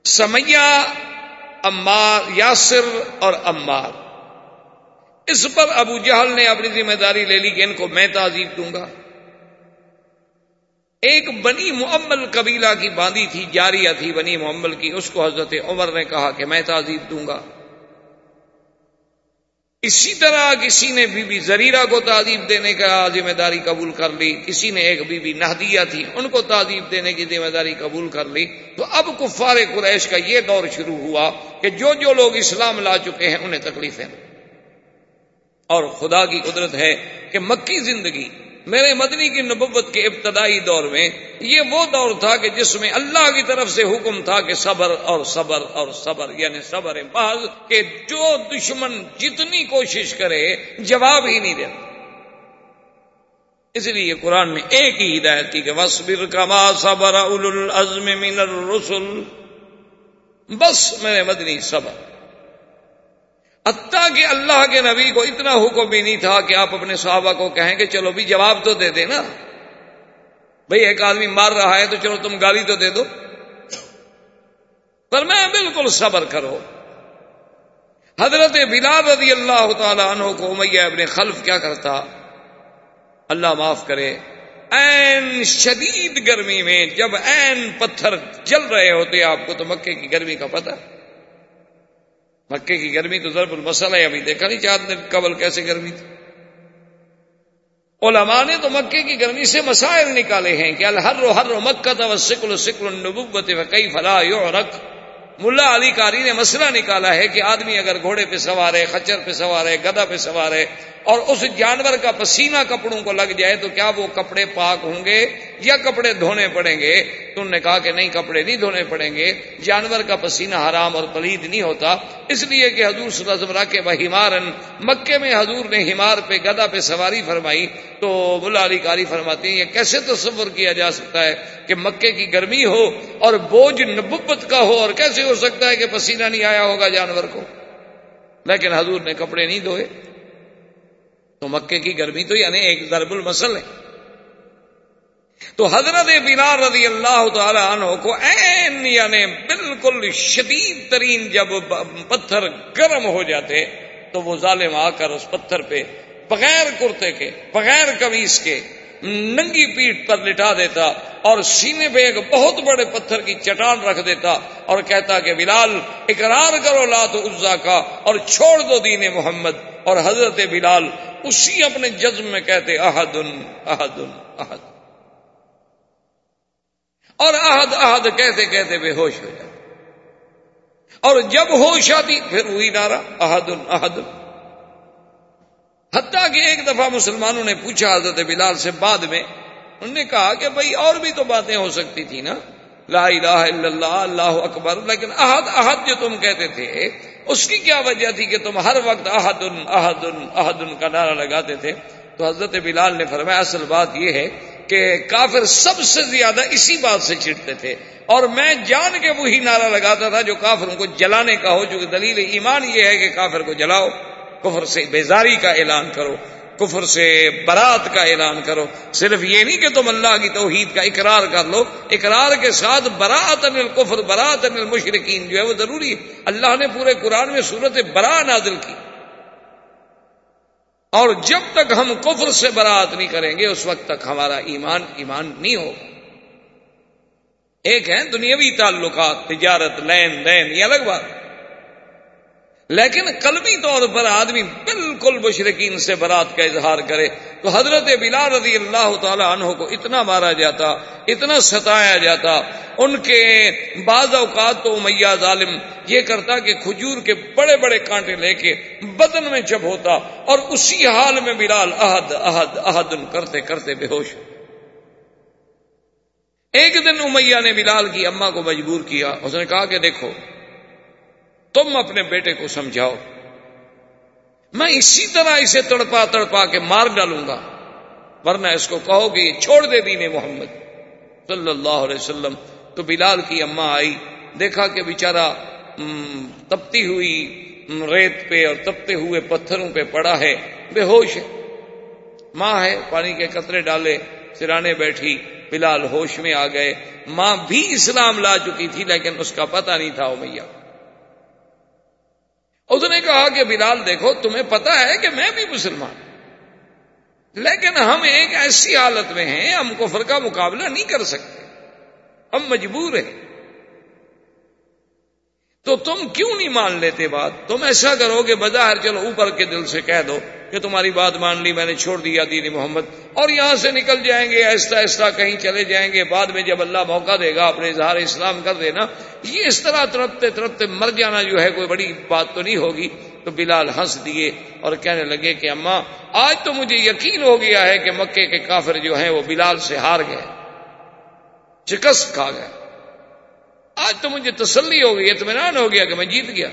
سمیا امار یاسر اور امار اس پر ابو جہل نے اپنی ذمہ داری لے لی کہ ان کو میں تعزیب دوں گا۔ ایک بنی محمل قبیلہ کی باندھی تھی، جاریہ تھی بنی محمل کی، اس کو حضرت عمر نے کہا کہ میں تعزیب دوں گا۔ اسی طرح کسی نے بی بی زریرہ کو تعزیب دینے کا ذمہ داری قبول کر لی، کسی نے ایک بی بی نہدیہ تھی، ان کو تعزیب دینے کی ذمہ داری قبول کر لی۔ تو اب کفار قریش کا یہ دور شروع ہوا کہ جو جو لوگ اسلام لا چکے ہیں، انہیں تکلیفیں۔ اور خدا کی قدرت ہے کہ مکی زندگی میرے مدنی کی نبوت کے ابتدائی دور میں یہ وہ دور تھا کہ جس میں اللہ کی طرف سے حکم تھا کہ صبر اور صبر اور صبر یعنی صبر بعض کہ جو دشمن جتنی کوشش کرے جواب ہی نہیں دیتا۔ اس لیے قرآن میں ایک ہی ہدایت کی کہ وسبر کما صبر العزم من الرسل۔ بس میرے مدنی صبر۔ حتیٰ کہ اللہ کے نبی کو اتنا حکم بھی نہیں تھا کہ آپ اپنے صحابہ کو کہیں کہ چلو بھی جواب تو دے دیں نا۔ بھئی ایک آدمی مار رہا ہے تو چلو تم گالی تو دے دو۔ پر میں بالکل صبر کرو۔ حضرت بلال رضی اللہ تعالی عنہ کو امیہ ابن خلف کیا کرتا؟ اللہ معاف کرے۔ این شدید گرمی میں جب این پتھر جل رہے ہوتے آپ کو تو مکے کی گرمی کا پتہ۔ مکے کی گرمی تو ضرب المسئلہ ہے، ابھی دیکھا نہیں چار دن قبل کیسے گرمی تھی۔ علماء نے تو مکے کی گرمی سے مسائل نکالے ہیں کہ الحر ہر مکہ تھا سکل سکل النبوت کئی فلاح یو ملا علی کاری نے مسئلہ نکالا ہے کہ آدمی اگر گھوڑے پہ سوار ہے، خچر پہ سوار ہے گدا پہ سوار ہے اور اس جانور کا پسینہ کپڑوں کو لگ جائے تو کیا وہ کپڑے پاک ہوں گے یا کپڑے دھونے پڑیں گے؟ تو انہوں نے کہا کہ نہیں، کپڑے نہیں دھونے پڑیں گے۔ جانور کا پسینہ حرام اور پلید نہیں ہوتا۔ اس لیے کہ حضور صلی اللہ علیہ وسلم کے ہمارن مکے میں حضور نے ہمار پہ گدا پہ سواری فرمائی۔ تو ملا علی کاری فرماتے ہیں، یہ کیسے تصور کیا جا سکتا ہے کہ مکے کی گرمی ہو اور بوجھ نبت کا ہو اور کیسے ہو سکتا ہے کہ پسینہ نہیں آیا ہوگا جانور کو؟ لیکن حضور نے کپڑے نہیں دھوئے۔ تو مکے کی گرمی تو یعنی ایک ضرب المسل ہے۔ تو حضرت بلال رضی اللہ تعالی عنہ کو این یعنی بالکل شدید ترین جب پتھر گرم ہو جاتے تو وہ ظالم آ کر اس پتھر پہ بغیر کرتے کے، بغیر قمیص کے ننگی پیٹ پر لٹا دیتا اور سینے پہ ایک بہت بڑے پتھر کی چٹان رکھ دیتا اور کہتا کہ بلال، اقرار کرو لات عزا کا اور چھوڑ دو دین محمد۔ اور حضرت بلال اسی اپنے جزم میں کہتے احدن احدن، احد۔ اور احد احد کہتے کہتے بے ہوش ہو جاتے۔ اور جب ہوش آتی پھر وہی نارا احدن احدن حتیٰ کہ ایک دفعہ مسلمانوں نے پوچھا حضرت بلال سے بعد میں، انہوں نے کہا کہ بھائی اور بھی تو باتیں ہو سکتی تھی نا؟ لا الہ الا اللہ اللہ اکبر، لیکن احد احد جو تم کہتے تھے اس کی کیا وجہ تھی کہ تم ہر وقت احدن احدن احدن کا نعرہ لگاتے تھے؟ تو حضرت بلال نے فرمایا، اصل بات یہ ہے کہ کافر سب سے زیادہ اسی بات سے چڑتے تھے۔ اور میں جان کے وہی نعرہ لگاتا تھا جو کافروں کو جلانے کا ہو چونکہ دلیل ایمان یہ ہے کہ کافر کو جلاؤ، کفر سے بیزاری کا اعلان کرو۔ کفر سے برات کا اعلان کرو۔ صرف یہ نہیں کہ تم اللہ کی توحید کا اقرار کر لو، اقرار کے ساتھ برات الکفر، برات المشرقین جو ہے وہ ضروری ہے۔ اللہ نے پورے قرآن میں صورت برا نازل کی۔ اور جب تک ہم کفر سے برات نہیں کریں گے، اس وقت تک ہمارا ایمان ایمان نہیں ہو ایک ہے دنیاوی تعلقات، تجارت، لین دین، یہ الگ بات۔ لیکن قلبی طور پر آدمی بالکل مشرقین سے برات کا اظہار کرے تو حضرت بلال رضی اللہ تعالی عنہ کو اتنا مارا جاتا، اتنا ستایا جاتا، ان کے بعض اوقات تو میاں ظالم یہ کرتا کہ کھجور کے بڑے بڑے کانٹے لے کے بدن میں جب ہوتا اور اسی حال میں بلال احد احد احد کرتے کرتے بے ہوش۔ ایک دن امیہ نے بلال کی اما کو مجبور کیا، اس نے کہا کہ دیکھو تم اپنے بیٹے کو سمجھاؤ۔ میں اسی طرح اسے تڑپا تڑپا کے مار ڈالوں گا، ورنہ اس کو کہو گے یہ چھوڑ دے دین محمد۔ صلی اللہ علیہ وسلم تو بلال کی اما آئی، دیکھا کہ بیچارہ تپتی ہوئی ریت پہ اور تپتے ہوئے پتھروں پہ پڑا ہے، بے ہوش ہے۔ ماں ہے، پانی کے قطرے ڈالے، سرانے بیٹھی، بلال ہوش میں آ گئے۔ ماں بھی اسلام لا چکی تھی، لیکن اس کا پتہ نہیں تھا میاں اس نے کہا کہ بلال دیکھو، تمہیں پتا ہے کہ میں بھی مسلمان لیکن ہم ایک ایسی حالت میں ہیں، ہم کفر کا مقابلہ نہیں کر سکتے۔ ہم مجبور ہیں۔ تو تم کیوں نہیں مان لیتے بات؟ تم ایسا کرو کہ بظاہر چلو اوپر کے دل سے کہہ دو کہ تمہاری بات مان لی، میں نے چھوڑ دیا دین محمد۔ اور یہاں سے نکل جائیں گے، ایسا ایسا کہیں چلے جائیں گے، بعد میں جب اللہ موقع دے گا، اپنے اظہار اسلام کر دینا۔ یہ اس طرح ترپتے ترپتے مر جانا جو ہے، کوئی بڑی بات تو نہیں ہوگی۔ تو بلال ہنس دیے اور کہنے لگے کہ اماں، آج تو مجھے یقین ہو گیا ہے کہ مکے کے کافر جو ہیں، وہ بلال سے ہار گئے شکست کھا گئے۔ آج تو مجھے تسلی ہو گئی، اطمینان ہو گیا کہ میں جیت گیا۔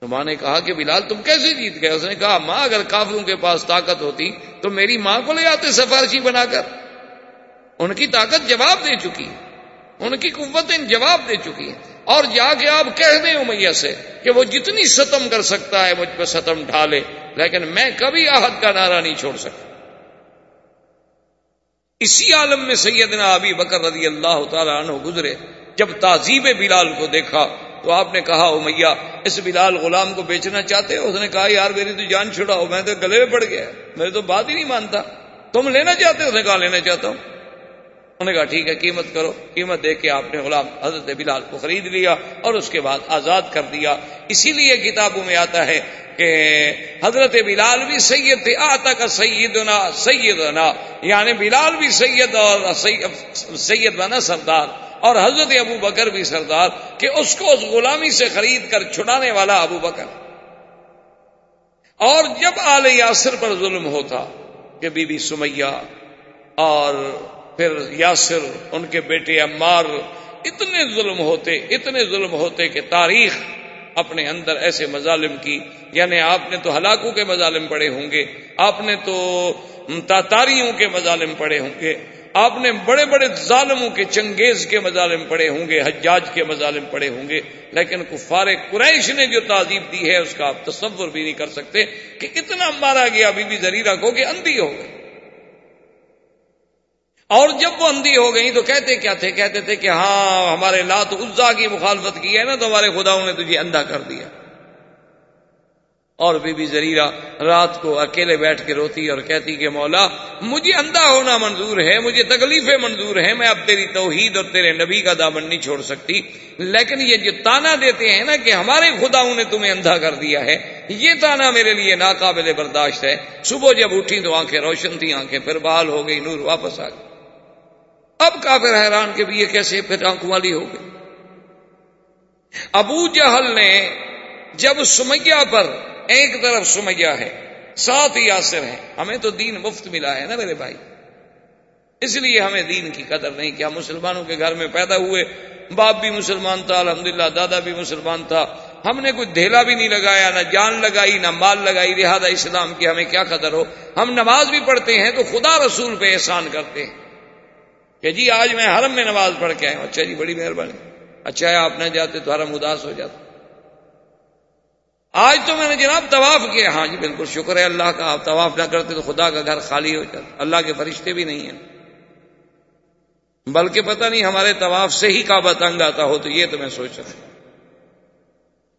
تو ماں نے کہا کہ بلال، تم کیسے جیت گئے؟ اس نے کہا، ماں، اگر کافروں کے پاس طاقت ہوتی تو میری ماں کو لے آتے سفارشی بنا کر۔ ان کی طاقت جواب دے چکی ہے۔ ان کی قوتیں جواب دے چکی ہیں۔ اور جا کے آپ کہہ دیں امیہ سے کہ وہ جتنی ستم کر سکتا ہے، مجھ پہ ستم ڈھالے۔ لیکن میں کبھی آہد کا نعرہ نہیں چھوڑ سکتا۔ اسی عالم میں سیدنا ابی بکر رضی اللہ تعالی عنہ گزرے۔ جب تہذیب بلال کو دیکھا تو آپ نے کہا، او میاں، اس بلال غلام کو بیچنا چاہتے ہو? اس نے کہا، یار، میری تو جان چھڑاؤ میں تو گلے میں پڑ گیا میں تو بات ہی نہیں مانتا، تم لینا چاہتے ہو? اس نے کہا، لینا چاہتا ہوں. انہوں نے کہا، ٹھیک ہے، قیمت کرو، قیمت دے کے آپ نے غلام حضرت بلال کو خرید لیا اور اس کے بعد آزاد کر دیا. اسی لیے کتابوں میں آتا ہے کہ حضرت بلال بھی سید تھے آتا کا سیدنا سیدنا یعنی بلال بھی سید اور سید بنا سردار اور حضرت ابو بکر بھی سردار کہ اس کو اس غلامی سے خرید کر چھڑانے والا ابو بکر۔ اور جب آل یاسر پر ظلم ہوتا کہ بی بی سمیہ اور پھر یاسر، ان کے بیٹے عمار اتنے ظلم ہوتے، اتنے ظلم ہوتے کہ تاریخ اپنے اندر ایسے مظالم کی یعنی آپ نے تو ہلاکوں کے مظالم پڑے ہوں گے، آپ نے تو تاتاریوں کے مظالم پڑے ہوں گے۔ آپ نے بڑے بڑے ظالموں کے چنگیز کے مظالم پڑے ہوں گے، حجاج کے مظالم پڑے ہوں گے، لیکن کفار قریش نے جو تعزیب دی ہے، اس کا آپ تصور بھی نہیں کر سکتے کہ اتنا مارا گیا، بی بی زریرہ کو کہ اندھی ہو گئی۔ اور جب وہ اندھی ہو گئی تو کہتے کیا تھے؟ کہتے تھے کہ ہاں ہمارے لات عزا کی مخالفت کی ہے نا، تو ہمارے خداؤں نے تجھے اندھا کر دیا۔ اور بی بی زریرہ رات کو اکیلے بیٹھ کے روتی اور کہتی کہ مولا، مجھے اندھا ہونا منظور ہے، مجھے تکلیفیں منظور ہیں، میں اب تیری توحید اور تیرے نبی کا دامن نہیں چھوڑ سکتی۔ لیکن یہ جو تانا دیتے ہیں نا کہ ہمارے خداؤں نے تمہیں اندھا کر دیا ہے، یہ تانا میرے لیے ناقابل برداشت ہے۔ صبح جب اٹھی تو آنکھیں روشن تھی آنکھیں پھر بحال ہو گئی، نور واپس آ گئی۔ اب کافر حیران کے بھی یہ کیسے پھر آنکھوں والی ہو گئی۔ ابو جہل نے جب سمیا پر ایک طرف سمیا ہے سات یاسر ہیں۔ ہمیں تو دین مفت ملا ہے نا میرے بھائی؟ اس لیے ہمیں دین کی قدر نہیں کیا۔ مسلمانوں کے گھر میں پیدا ہوئے، باپ بھی مسلمان تھا، الحمدللہ دادا بھی مسلمان تھا۔ ہم نے کوئی دھیلا بھی نہیں لگایا، نہ جان لگائی، نہ مال لگائی۔ لہٰذا اسلام کی ہمیں کیا قدر ہو؟ ہم نماز بھی پڑھتے ہیں تو خدا رسول پہ احسان کرتے ہیں۔ کہ جی آج میں حرم میں نماز پڑھ کے آیا ہوں۔ اچھا جی بڑی مہربانی۔ اچھا ہے آپ نہ جاتے تو حرم اداس ہو جاتا۔ آج تو میں نے جناب طواف کیا ہاں جی بالکل شکر ہے اللہ کا، آپ طواف نہ کرتے تو خدا کا گھر خالی ہو جاتا۔ اللہ کے فرشتے بھی نہیں ہیں۔ بلکہ پتہ نہیں ہمارے طواف سے ہی کعبہ تنگ آتا ہو تو یہ تو میں سوچ رہا ہوں۔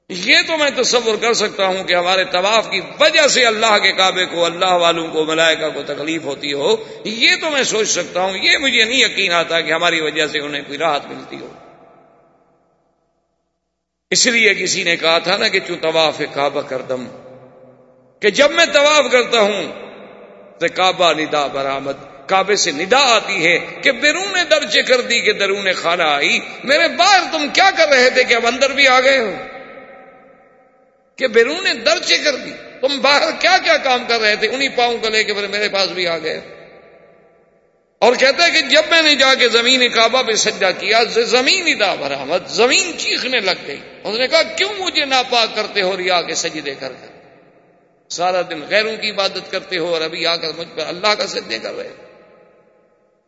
یہ تو میں تصور کر سکتا ہوں کہ ہمارے طواف کی وجہ سے اللہ کے کعبے کو، اللہ والوں کو، ملائکہ کو تکلیف ہوتی ہو۔ یہ تو میں سوچ سکتا ہوں۔ یہ مجھے نہیں یقین آتا کہ ہماری وجہ سے انہیں کوئی راحت ملتی ہو۔ اس لیے کسی نے کہا تھا نا کہ چوں طواف کعبہ کر دم کہ جب میں طواف کرتا ہوں تو کعبہ ندا برآمد، کعبے سے ندا آتی ہے کہ بیرون درجے کر دی کہ درون خانہ آئی، میرے باہر تم کیا کر رہے تھے کہ اب اندر بھی آ گئے ہو؟ کہ بیرون درجے کر دی، تم باہر کیا کیا کام کر رہے تھے؟ انہیں پاؤں کو لے کے میرے پاس بھی آ گئے۔ اور کہتا ہے کہ جب میں نے جا کے زمین کعبہ پہ سجا کیا، زمین ہی دا برآمد، زمین چیخنے لگ گئی۔ اس نے کہا، کیوں مجھے ناپاک کرتے ہو ریا کے سجدے کر کر سارا دن غیروں کی عبادت کرتے ہو اور ابھی آ کر مجھ پر اللہ کا سجدے کر رہے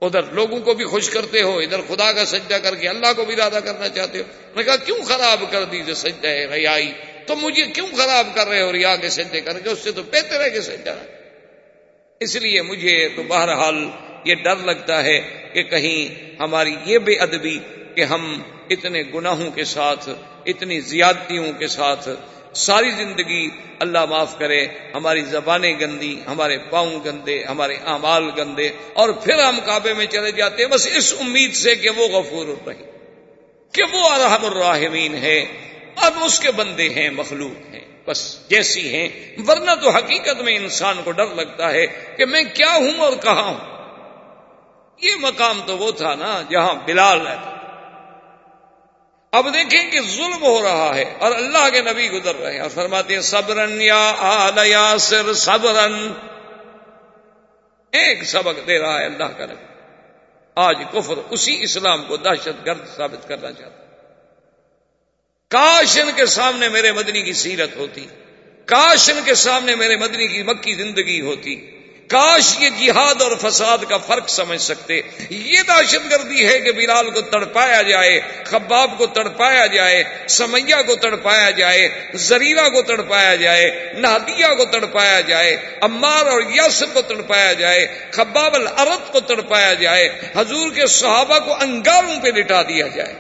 ادھر لوگوں کو بھی خوش کرتے ہو، ادھر خدا کا سجدہ کر کے اللہ کو بھی ارادہ کرنا چاہتے ہو۔ انہوں نے کہا، کیوں خراب کر دی جو سجدہ ہے ریائی تو مجھے کیوں خراب کر رہے ہو ریا کے سجدے کر کے؟ اس سے تو بہتر ہے کہ سجدہ اس لیے مجھے تو بہرحال یہ ڈر لگتا ہے کہ کہیں ہماری یہ بے ادبی کہ ہم اتنے گناہوں کے ساتھ، اتنی زیادتیوں کے ساتھ ساری زندگی اللہ معاف کرے، ہماری زبانیں گندی، ہمارے پاؤں گندے، ہمارے اعمال گندے اور پھر ہم کعبے میں چلے جاتے ہیں بس اس امید سے کہ وہ غفور الرحیم، کہ وہ ارحم الراحمین ہے، اب اس کے بندے ہیں، مخلوق ہیں، بس جیسی ہیں۔ ورنہ تو حقیقت میں انسان کو ڈر لگتا ہے کہ میں کیا ہوں اور کہاں ہوں۔ یہ مقام تو وہ تھا نا جہاں بلال رہتا اب دیکھیں کہ ظلم ہو رہا ہے اور اللہ کے نبی گزر رہے ہیں۔ اور فرماتے ہیں، صبرن یا آل یاسر، صبرن۔ ایک سبق دے رہا ہے اللہ کا نبی۔ آج کفر اسی اسلام کو دہشت گرد ثابت کرنا چاہتا کاشن کے سامنے میرے مدنی کی سیرت ہوتی۔ کاشن کے سامنے میرے مدنی کی مکی زندگی ہوتی۔ کاش یہ جہاد اور فساد کا فرق سمجھ سکتے۔ یہ دہشت گردی ہے کہ بلال کو تڑپایا جائے، خباب کو تڑپایا جائے، سمیا کو تڑپایا جائے زریرا کو تڑپایا جائے نہدیا کو تڑپایا جائے امار اور یاسر کو تڑپایا جائے، خباب العرت کو تڑپایا جائے، حضور کے صحابہ کو انگاروں پہ لٹا دیا جائے۔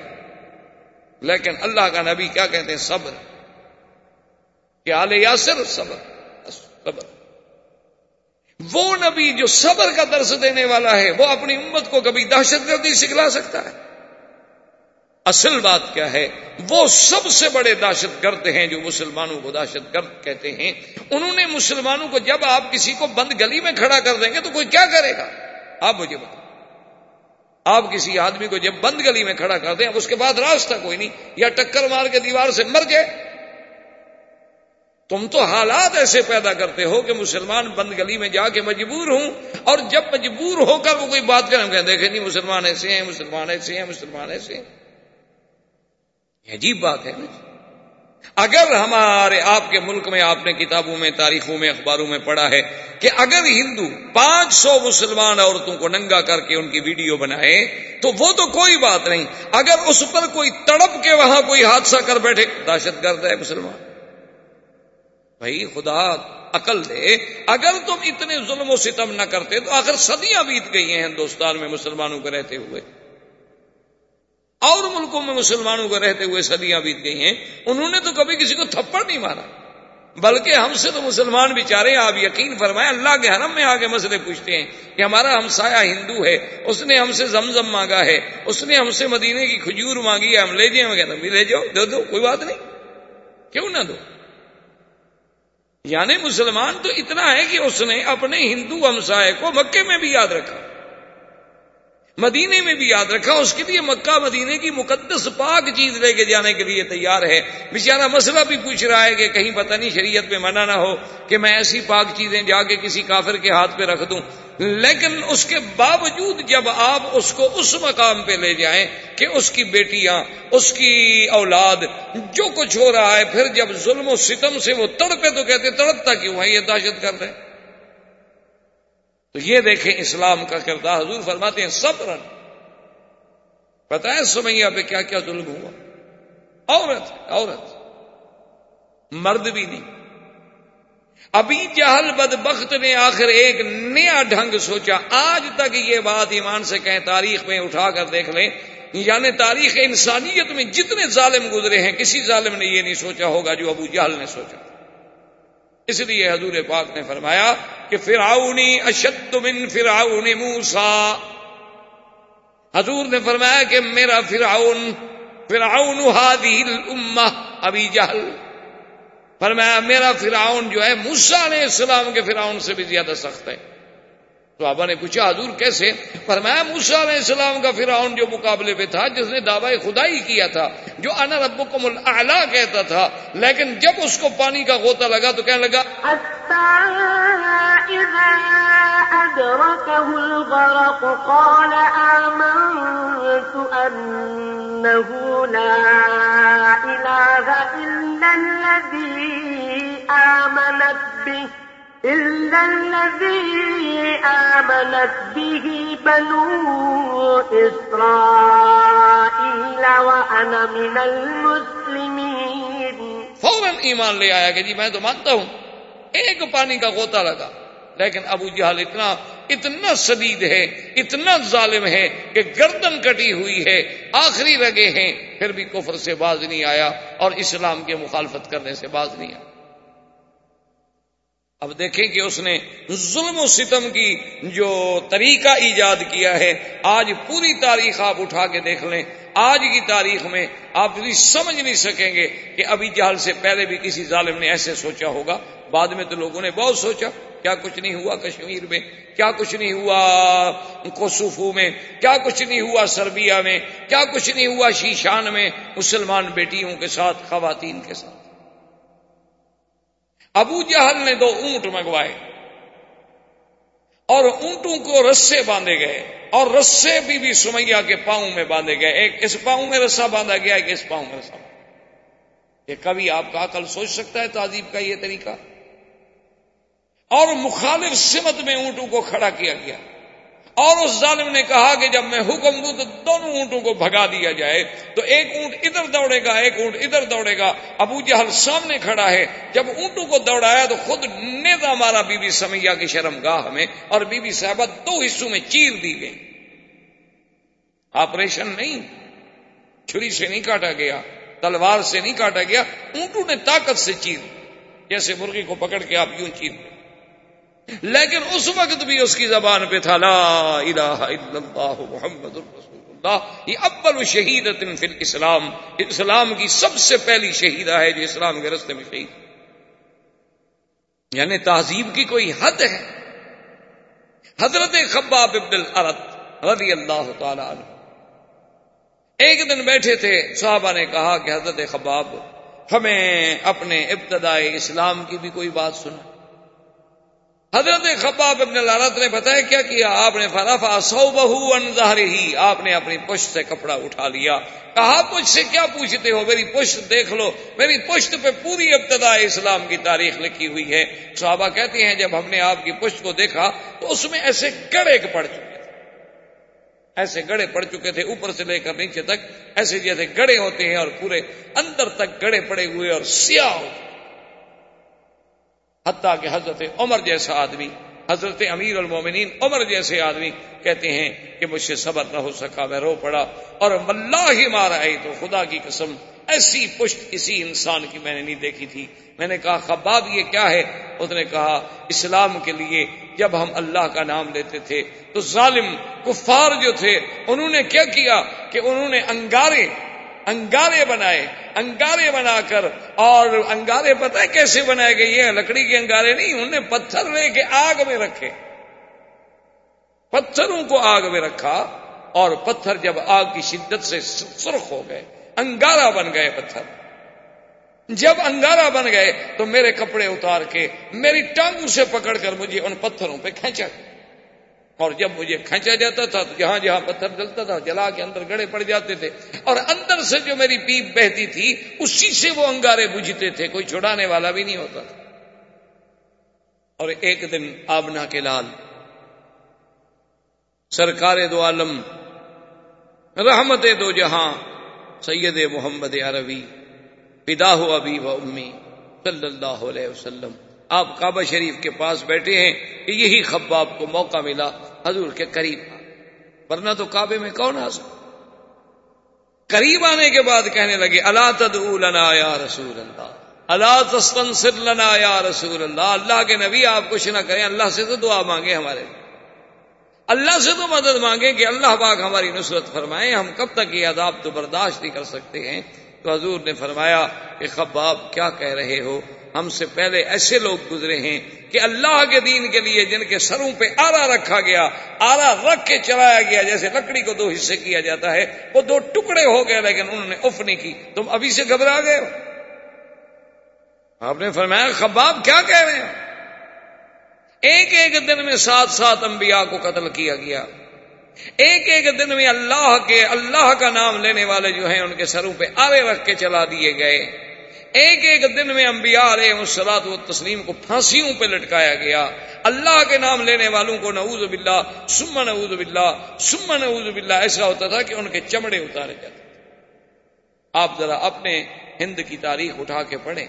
لیکن اللہ کا نبی کیا کہتے ہیں؟ صبر۔ کہ آل یاسر صبر۔ صبر۔ وہ نبی جو صبر کا درس دینے والا ہے، وہ اپنی امت کو کبھی دہشت گردی سکھلا سکتا ہے۔ اصل بات کیا ہے، وہ سب سے بڑے دہشت گرد ہیں جو مسلمانوں کو دہشت گرد کہتے ہیں۔ انہوں نے مسلمانوں کو جب آپ کسی کو بند گلی میں کھڑا کر دیں گے تو کوئی کیا کرے گا؟ آپ مجھے بتائیں آپ کسی آدمی کو جب بند گلی میں کھڑا کر دیں اس کے بعد راستہ کوئی نہیں، یا ٹکر مار کے دیوار سے مر جائے تم تو حالات ایسے پیدا کرتے ہو کہ مسلمان بند گلی میں جا کے مجبور ہوں اور جب مجبور ہو کر وہ کوئی بات کریں کہ دیکھیں نہیں مسلمان ایسے ہیں، مسلمان ایسے ہیں، مسلمان ایسے ہیں۔ یہ عجیب بات ہے نا جی۔ اگر ہمارے آپ کے ملک میں، آپ نے کتابوں میں، تاریخوں میں، اخباروں میں پڑھا ہے کہ اگر ہندو پانچ سو مسلمان عورتوں کو ننگا کر کے ان کی ویڈیو بنائے، تو وہ تو کوئی بات نہیں۔ اگر اس پر کوئی تڑپ کے وہاں کوئی حادثہ کر بیٹھے، دہشت گرد ہے مسلمان۔ بھائی، خدا عقل دے، اگر تم اتنے ظلم و ستم نہ کرتے تو آخر صدیاں بیت گئی ہیں ہندوستان میں مسلمانوں کو رہتے ہوئے۔ اور ملکوں میں مسلمانوں کو رہتے ہوئے صدیاں بیت گئی ہیں۔ انہوں نے تو کبھی کسی کو تھپڑ نہیں مارا۔ بلکہ ہم سے تو مسلمان بیچارے آپ یقین فرمائے اللہ کے حرم میں آگے مسئلے پوچھتے ہیں کہ ہمارا ہمسایا ہندو ہے، اس نے ہم سے زمزم مانگا ہے، اس نے ہم سے مدینے کی کھجور مانگی ہے، ہم لے جائیں کہتے بھی لے جاؤ دو دو، کوئی بات نہیں۔ کیوں نہ دو؟ یعنی مسلمان تو اتنا ہے کہ اس نے اپنے ہندو ہمسائے کو مکے میں بھی یاد رکھا، مدینے میں بھی یاد رکھا، اس کے لیے مکہ مدینے کی مقدس پاک چیز لے کے جانے کے لیے تیار ہے۔ بیچارہ مسئلہ بھی پوچھ رہا ہے کہ کہیں پتہ نہیں شریعت میں منع نہ ہو کہ میں ایسی پاک چیزیں جا کے کسی کافر کے ہاتھ پہ رکھ دوں۔ لیکن اس کے باوجود جب آپ اس کو اس مقام پہ لے جائیں کہ اس کی بیٹیاں، اس کی اولاد، جو کچھ ہو رہا ہے، پھر جب ظلم و ستم سے وہ تڑپے تو کہتے تڑپتا کیوں ہے؟ یہ دہشت کر رہے تو یہ دیکھیں اسلام کا کردار۔ حضور فرماتے ہیں سب رن پتا ہے سمیا پہ کیا کیا ظلم ہوا؟ عورت عورت۔ مرد بھی نہیں۔ ابھی جہل بد بخت نے آخر ایک نیا ڈھنگ سوچا۔ آج تک یہ بات ایمان سے کہیں تاریخ میں اٹھا کر دیکھ لیں۔ یعنی تاریخ انسانیت میں جتنے ظالم گزرے ہیں، کسی ظالم نے یہ نہیں سوچا ہوگا جو ابو جہل نے سوچا۔ اس لیے حضور پاک نے فرمایا کہ فرعونی اشد من فرعون موسا حضور نے فرمایا کہ میرا فرعون فرعون هذه الامه ابھی جہل۔ فرمایا میرا فرعون جو ہے موسا علیہ السلام کے فرعون سے بھی زیادہ سخت ہے۔ تو نے پوچھا، حضور کیسے؟ فرمایا موسا علیہ السلام کا فرعون جو مقابلے پہ تھا، جس نے دعوی خدائی کیا تھا، جو انا ربکم الاعلی کہتا تھا، لیکن جب اس کو پانی کا غوطہ لگا تو کہنے لگا الغرق قال آمنت أنه لا إله إلا الذي آمنت به. إلا الذي آمنت به بنو إسرائيل وأنا من المسلمين فوراً ایمان لے آیا کہ جی میں تو مانتا ہوں۔ ایک پانی کا غوطہ لگا۔ لیکن ابو جہل اتنا اتنا شدید ہے، اتنا ظالم ہے کہ گردن کٹی ہوئی ہے، آخری رگے ہیں، پھر بھی کفر سے باز نہیں آیا اور اسلام کے مخالفت کرنے سے باز نہیں آیا۔ اب دیکھیں کہ اس نے ظلم و ستم کی جو طریقہ ایجاد کیا ہے، آج پوری تاریخ آپ اٹھا کے دیکھ لیں۔ آج کی تاریخ میں آپ بھی سمجھ نہیں سکیں گے کہ ابھی جہل سے پہلے بھی کسی ظالم نے ایسے سوچا ہوگا۔ بعد میں تو لوگوں نے بہت سوچا، کیا کچھ نہیں ہوا کشمیر میں؟ کیا کچھ نہیں ہوا کوسوفو میں؟ کیا کچھ نہیں ہوا سربیا میں؟ کیا کچھ نہیں ہوا شیشان میں مسلمان بیٹیوں کے ساتھ، خواتین کے ساتھ؟ ابو جہل نے دو اونٹ منگوائے اور اونٹوں کو رسے باندھے گئے اور رسے بھی بی سمیا کے پاؤں میں باندھے گئے۔ ایک اس پاؤں میں رسا باندھا گیا، ایک اس پاؤں میں رسا یہ کبھی آپ کا عقل سوچ سکتا ہے تہذیب کا یہ طریقہ؟ اور مخالف سمت میں اونٹوں کو کھڑا کیا گیا۔ اور اس ظالم نے کہا کہ جب میں حکم دوں تو دونوں اونٹوں کو بھگا دیا جائے، تو ایک اونٹ ادھر دوڑے گا، ایک اونٹ ادھر دوڑے گا۔ ابو جہل سامنے کھڑا ہے، جب اونٹوں کو دوڑایا تو خود نیزا مارا بی بی سمیا کی شرم گاہ میں اور بی بی صاحبہ دو حصوں میں چیر دی گئی آپریشن نہیں، چھری سے نہیں کاٹا گیا، تلوار سے نہیں کاٹا گیا، اونٹوں نے طاقت سے چیر جیسے مرغی کو پکڑ کے آپ یوں چیر لیکن اس وقت بھی اس کی زبان پہ تھا لا الہ الا اللہ محمد الرسول اللہ۔ یہ اول شہید فی الاسلام۔ اسلام کی سب سے پہلی شہیدہ ہے جو اسلام کے رستے میں شہید۔ یعنی تہذیب کی کوئی حد ہے۔ حضرت خباب ابن الارت رضی اللہ تعالی عنہ۔ ایک دن بیٹھے تھے، صحابہ نے کہا کہ حضرت خباب، ہمیں اپنے ابتدائی اسلام کی بھی کوئی بات سنا حضرت خباب ابن العرت نے بتایا کیا کیا آپ نے فرافا سو بہو انظہر ہی آپ نے اپنی پشت سے کپڑا اٹھا لیا۔ کہا پوچھ سے کیا پوچھتے ہو؟ میری پشت دیکھ لو۔ میری پشت پہ پوری ابتدا اسلام کی تاریخ لکھی ہوئی ہے۔ صحابہ کہتے ہیں، جب ہم نے آپ کی پشت کو دیکھا تو اس میں ایسے گڑے پڑ چکے تھے۔ ایسے گڑے پڑ چکے تھے اوپر سے لے کر نیچے تک۔ ایسے جیسے گڑے ہوتے ہیں اور پورے اندر تک گڑے پڑے ہوئے اور سیاہ ہوتے حتیٰ کہ حضرت عمر جیسا آدمی، حضرت امیر المومنین عمر جیسے آدمی کہتے ہیں کہ مجھ سے صبر نہ ہو سکا، میں رو پڑا اور واللہ ہی مارا آئی تو خدا کی قسم، ایسی پشت کسی انسان کی میں نے نہیں دیکھی تھی۔ میں نے کہا، خباب یہ کیا ہے؟ اس نے کہا، اسلام کے لیے جب ہم اللہ کا نام لیتے تھے تو ظالم، کفار جو تھے، انہوں نے کیا کیا؟ کہ انہوں نے انگارے انگارے بنائے، انگارے بنا کر، اور انگارے پتہ ہے کیسے بنائے گئے یہ لکڑی کے انگارے نہیں، انہوں نے پتھر لے کے آگ میں رکھے۔ پتھروں کو آگ میں رکھا، اور پتھر جب آگ کی شدت سے سرخ ہو گئے انگارا بن گئے پتھر۔ جب انگارا بن گئے تو میرے کپڑے اتار کے، میری ٹانگوں سے پکڑ کر مجھے ان پتھروں پہ کھینچا۔ گیا اور جب مجھے کھینچا جاتا تھا تو جہاں جہاں پتھر جلتا تھا، جلا کے اندر گڑے پڑ جاتے تھے۔ اور اندر سے جو میری پیپ بہتی تھی، اسی سے وہ انگارے بجھتے تھے، کوئی چھڑانے والا بھی نہیں ہوتا۔ تھا اور ایک دن آبنا کے لال، سرکار دو عالم، رحمت دو جہاں، سید محمد عربی پدا ہو ابھی و امی، صلی اللہ علیہ وسلم۔ آپ کعبہ شریف کے پاس بیٹھے ہیں کہ یہی خباب کو موقع ملا حضور کے قریب ورنہ تو کعبے میں کون آ سکتا قریب آنے کے بعد کہنے لگے اللہ تدعو لنا یا رسول اللہ. اللہ تستنصر لنا یا رسول اللہ. اللہ کے نبی، آپ کچھ نہ کریں، اللہ سے تو دعا مانگے ہمارے اللہ سے تو مدد مانگے کہ اللہ پاک ہماری نصرت فرمائے، ہم کب تک یہ عذاب تو برداشت نہیں کر سکتے ہیں؟ تو حضور نے فرمایا کہ خباب کیا کہہ رہے ہو؟ ہم سے پہلے ایسے لوگ گزرے ہیں کہ اللہ کے دین کے لیے جن کے سروں پہ آرا رکھا گیا، آرا رکھ کے چلایا گیا، جیسے لکڑی کو دو حصے کیا جاتا ہے، وہ دو ٹکڑے ہو گئے لیکن انہوں نے اف نہیں کی۔ تم ابھی سے گھبرا گئے ہو۔ آپ نے فرمایا، خباب کیا کہہ رہے ہیں؟ ایک ایک دن میں سات سات انبیاء کو قتل کیا گیا۔ ایک ایک دن میں اللہ کے، اللہ کا نام لینے والے جو ہیں، ان کے سروں پہ آرے رکھ کے چلا دیے گئے۔ ایک ایک دن میں انبیاء علیہ السلاط و تسلیم کو پھانسیوں پہ لٹکایا گیا۔ اللہ کے نام لینے والوں کو نعوذ باللہ سم نعوذ باللہ سم نعوذ باللہ، ایسا ہوتا تھا کہ ان کے چمڑے اتارے جاتے۔ آپ ذرا اپنے ہند کی تاریخ اٹھا کے پڑھیں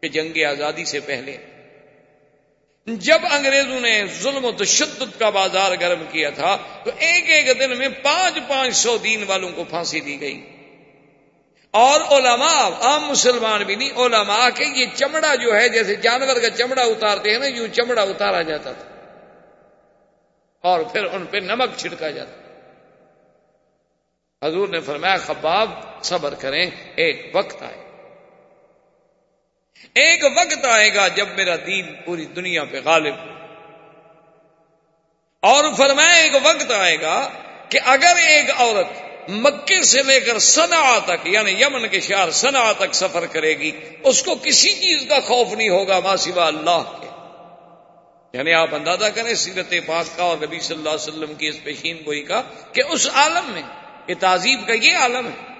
کہ جنگ آزادی سے پہلے، جب انگریزوں نے ظلم و تشدد کا بازار گرم کیا تھا، تو ایک ایک دن میں پانچ پانچ سو دین والوں کو پھانسی دی گئی۔ اور علماء، عام مسلمان بھی نہیں، علماء کے یہ چمڑا جو ہے، جیسے جانور کا چمڑا اتارتے ہیں نا، یوں چمڑا اتارا جاتا تھا۔ اور پھر ان پہ نمک چھڑکا جاتا۔ حضور نے فرمایا، خباب، صبر کریں، ایک وقت آئے۔ ایک وقت آئے گا جب میرا دین پوری دنیا پہ غالب اور فرمایا، ایک وقت آئے گا کہ اگر ایک عورت مکے سے لے کر سنا تک یعنی یمن کے شہر سنا تک سفر کرے گی، اس کو کسی چیز کا خوف نہیں ہوگا ماں سوا اللہ کے۔ یعنی آپ اندازہ کریں سیرت پاک کا اور نبی صلی اللہ علیہ وسلم کی اس پیشین گوئی کا کہ اس عالم میں، یہ تعزیب کا یہ عالم ہے۔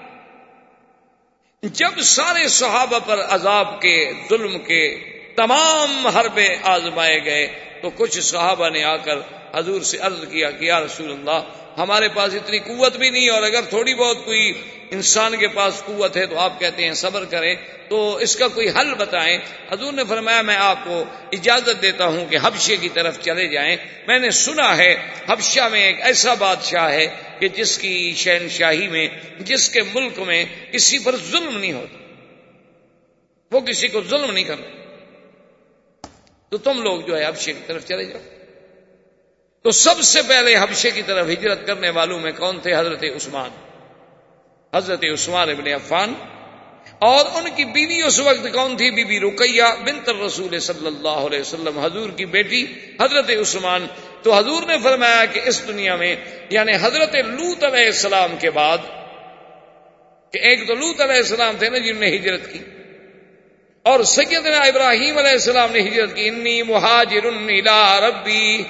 جب سارے صحابہ پر عذاب کے، ظلم کے تمام حربے آزمائے گئے تو کچھ صحابہ نے آ کر حضور سے عرض کیا کہ یا رسول اللہ، ہمارے پاس اتنی قوت بھی نہیں اور اگر تھوڑی بہت کوئی انسان کے پاس قوت ہے تو آپ کہتے ہیں صبر کریں، تو اس کا کوئی حل بتائیں۔ حضور نے فرمایا، میں آپ کو اجازت دیتا ہوں کہ حبشے کی طرف چلے جائیں۔ میں نے سنا ہے، حبشہ میں ایک ایسا بادشاہ ہے کہ جس کی شہنشاہی میں، جس کے ملک میں کسی پر ظلم نہیں ہوتا۔ وہ کسی کو ظلم نہیں کرتا۔ تو تم لوگ جو ہے حبشے کی طرف چلے جاؤ۔ تو سب سے پہلے حبشے کی طرف ہجرت کرنے والوں میں کون تھے؟ حضرت عثمان۔ حضرت عثمان ابن عفان۔ اور ان کی بیوی اس وقت کون تھی؟ بی بی رقیہ بنت رسول صلی اللہ علیہ وسلم، حضور کی بیٹی حضرت عثمان۔ تو حضور نے فرمایا کہ اس دنیا میں یعنی حضرت لوت علیہ السلام کے بعد، کہ ایک تو لوت علیہ السلام تھے نا جنہوں نے ہجرت کی۔ اور سیدنا ابراہیم علیہ السلام نے ہجرت کی، انی مہاجر ربی.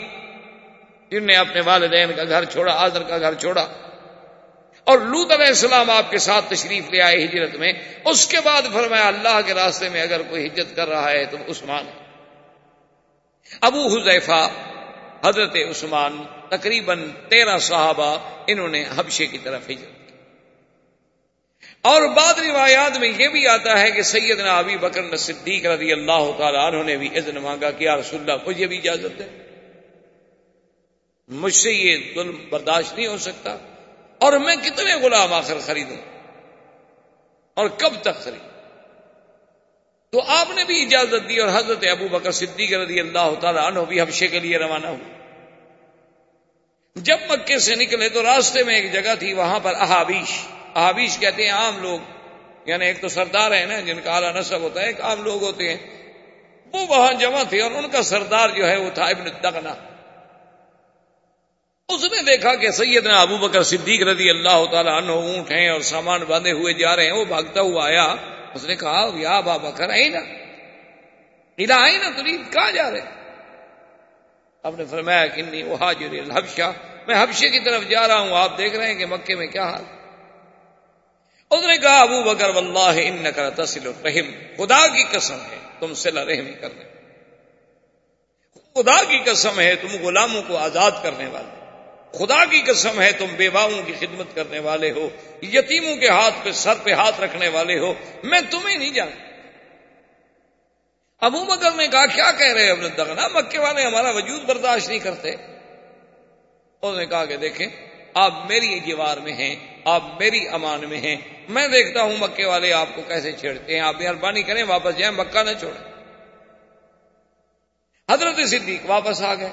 جن نے اپنے والدین کا گھر چھوڑا آزر کا گھر چھوڑا۔ اور لوت علیہ السلام آپ کے ساتھ تشریف لے آئے ہجرت میں۔ اس کے بعد فرمایا، اللہ کے راستے میں اگر کوئی ہجرت کر رہا ہے تو عثمان. ابو حذیفہ، حضرت عثمان، تقریباً تیرہ صحابہ، انہوں نے حبشے کی طرف ہجرت اور بعد روایات میں یہ بھی آتا ہے کہ سیدنا ابی بکر صدیق رضی اللہ تعالیٰ عنہ نے بھی اذن مانگا کہ یا رسول اللہ، مجھے بھی اجازت ہے مجھ سے یہ ظلم برداشت نہیں ہو سکتا۔ اور میں کتنے غلام آخر خریدوں؟ اور کب تک خرید؟ تو آپ نے بھی اجازت دی اور حضرت ابو بکر صدیق رضی اللہ تعالیٰ عنہ بھی حبشے کے لیے روانہ ہو جب مکے سے نکلے تو راستے میں ایک جگہ تھی، وہاں پر احابیش۔ احابیش کہتے ہیں عام لوگ یعنی ایک تو سردار ہے نا، جن کا اعلیٰ نصب ہوتا ہے، ایک عام لوگ ہوتے ہیں۔ وہ وہاں جمع تھے اور ان کا سردار جو ہے وہ تھا ابن دغنا۔ اس نے دیکھا کہ سیدنا ابو بکر صدیق رضی اللہ تعالیٰ عنہ اونٹ ہیں اور سامان باندھے ہوئے جا رہے ہیں، وہ بھاگتا ہوا آیا۔ اس نے کہا، یا با بکر آئی نا الا آئی نا ترید کہاں جا رہے؟ آپ نے فرمایا، کہ نہیں وہ حاجر الحبشہ۔ میں حبشے کی طرف جا رہا ہوں، آپ دیکھ رہے ہیں کہ مکے میں کیا حال۔ اس نے کہا ابو بکر، واللہ ان کا الرحم۔ خدا کی قسم ہے، تم سلا رحمی کرنے۔ خدا کی قسم ہے، تم غلاموں کو آزاد کرنے والے۔ خدا کی قسم ہے، تم بیواؤں کی خدمت کرنے والے ہو۔ یتیموں کے ہاتھ پہ، سر پہ ہاتھ رکھنے والے ہو۔ میں تمہیں نہیں جانتا۔ ابو بکر نے کہا، کیا کہہ رہے ابن دغنا مکے والے ہمارا وجود برداشت نہیں کرتے۔ اس نے کہا کہ دیکھیں، آپ میری جیوار میں ہیں، آپ میری امان میں ہیں۔ میں دیکھتا ہوں مکے والے آپ کو کیسے چھیڑتے ہیں، آپ مہربانی کریں واپس جائیں، مکہ نہ چھوڑیں۔ حضرت صدیق واپس آ گئے۔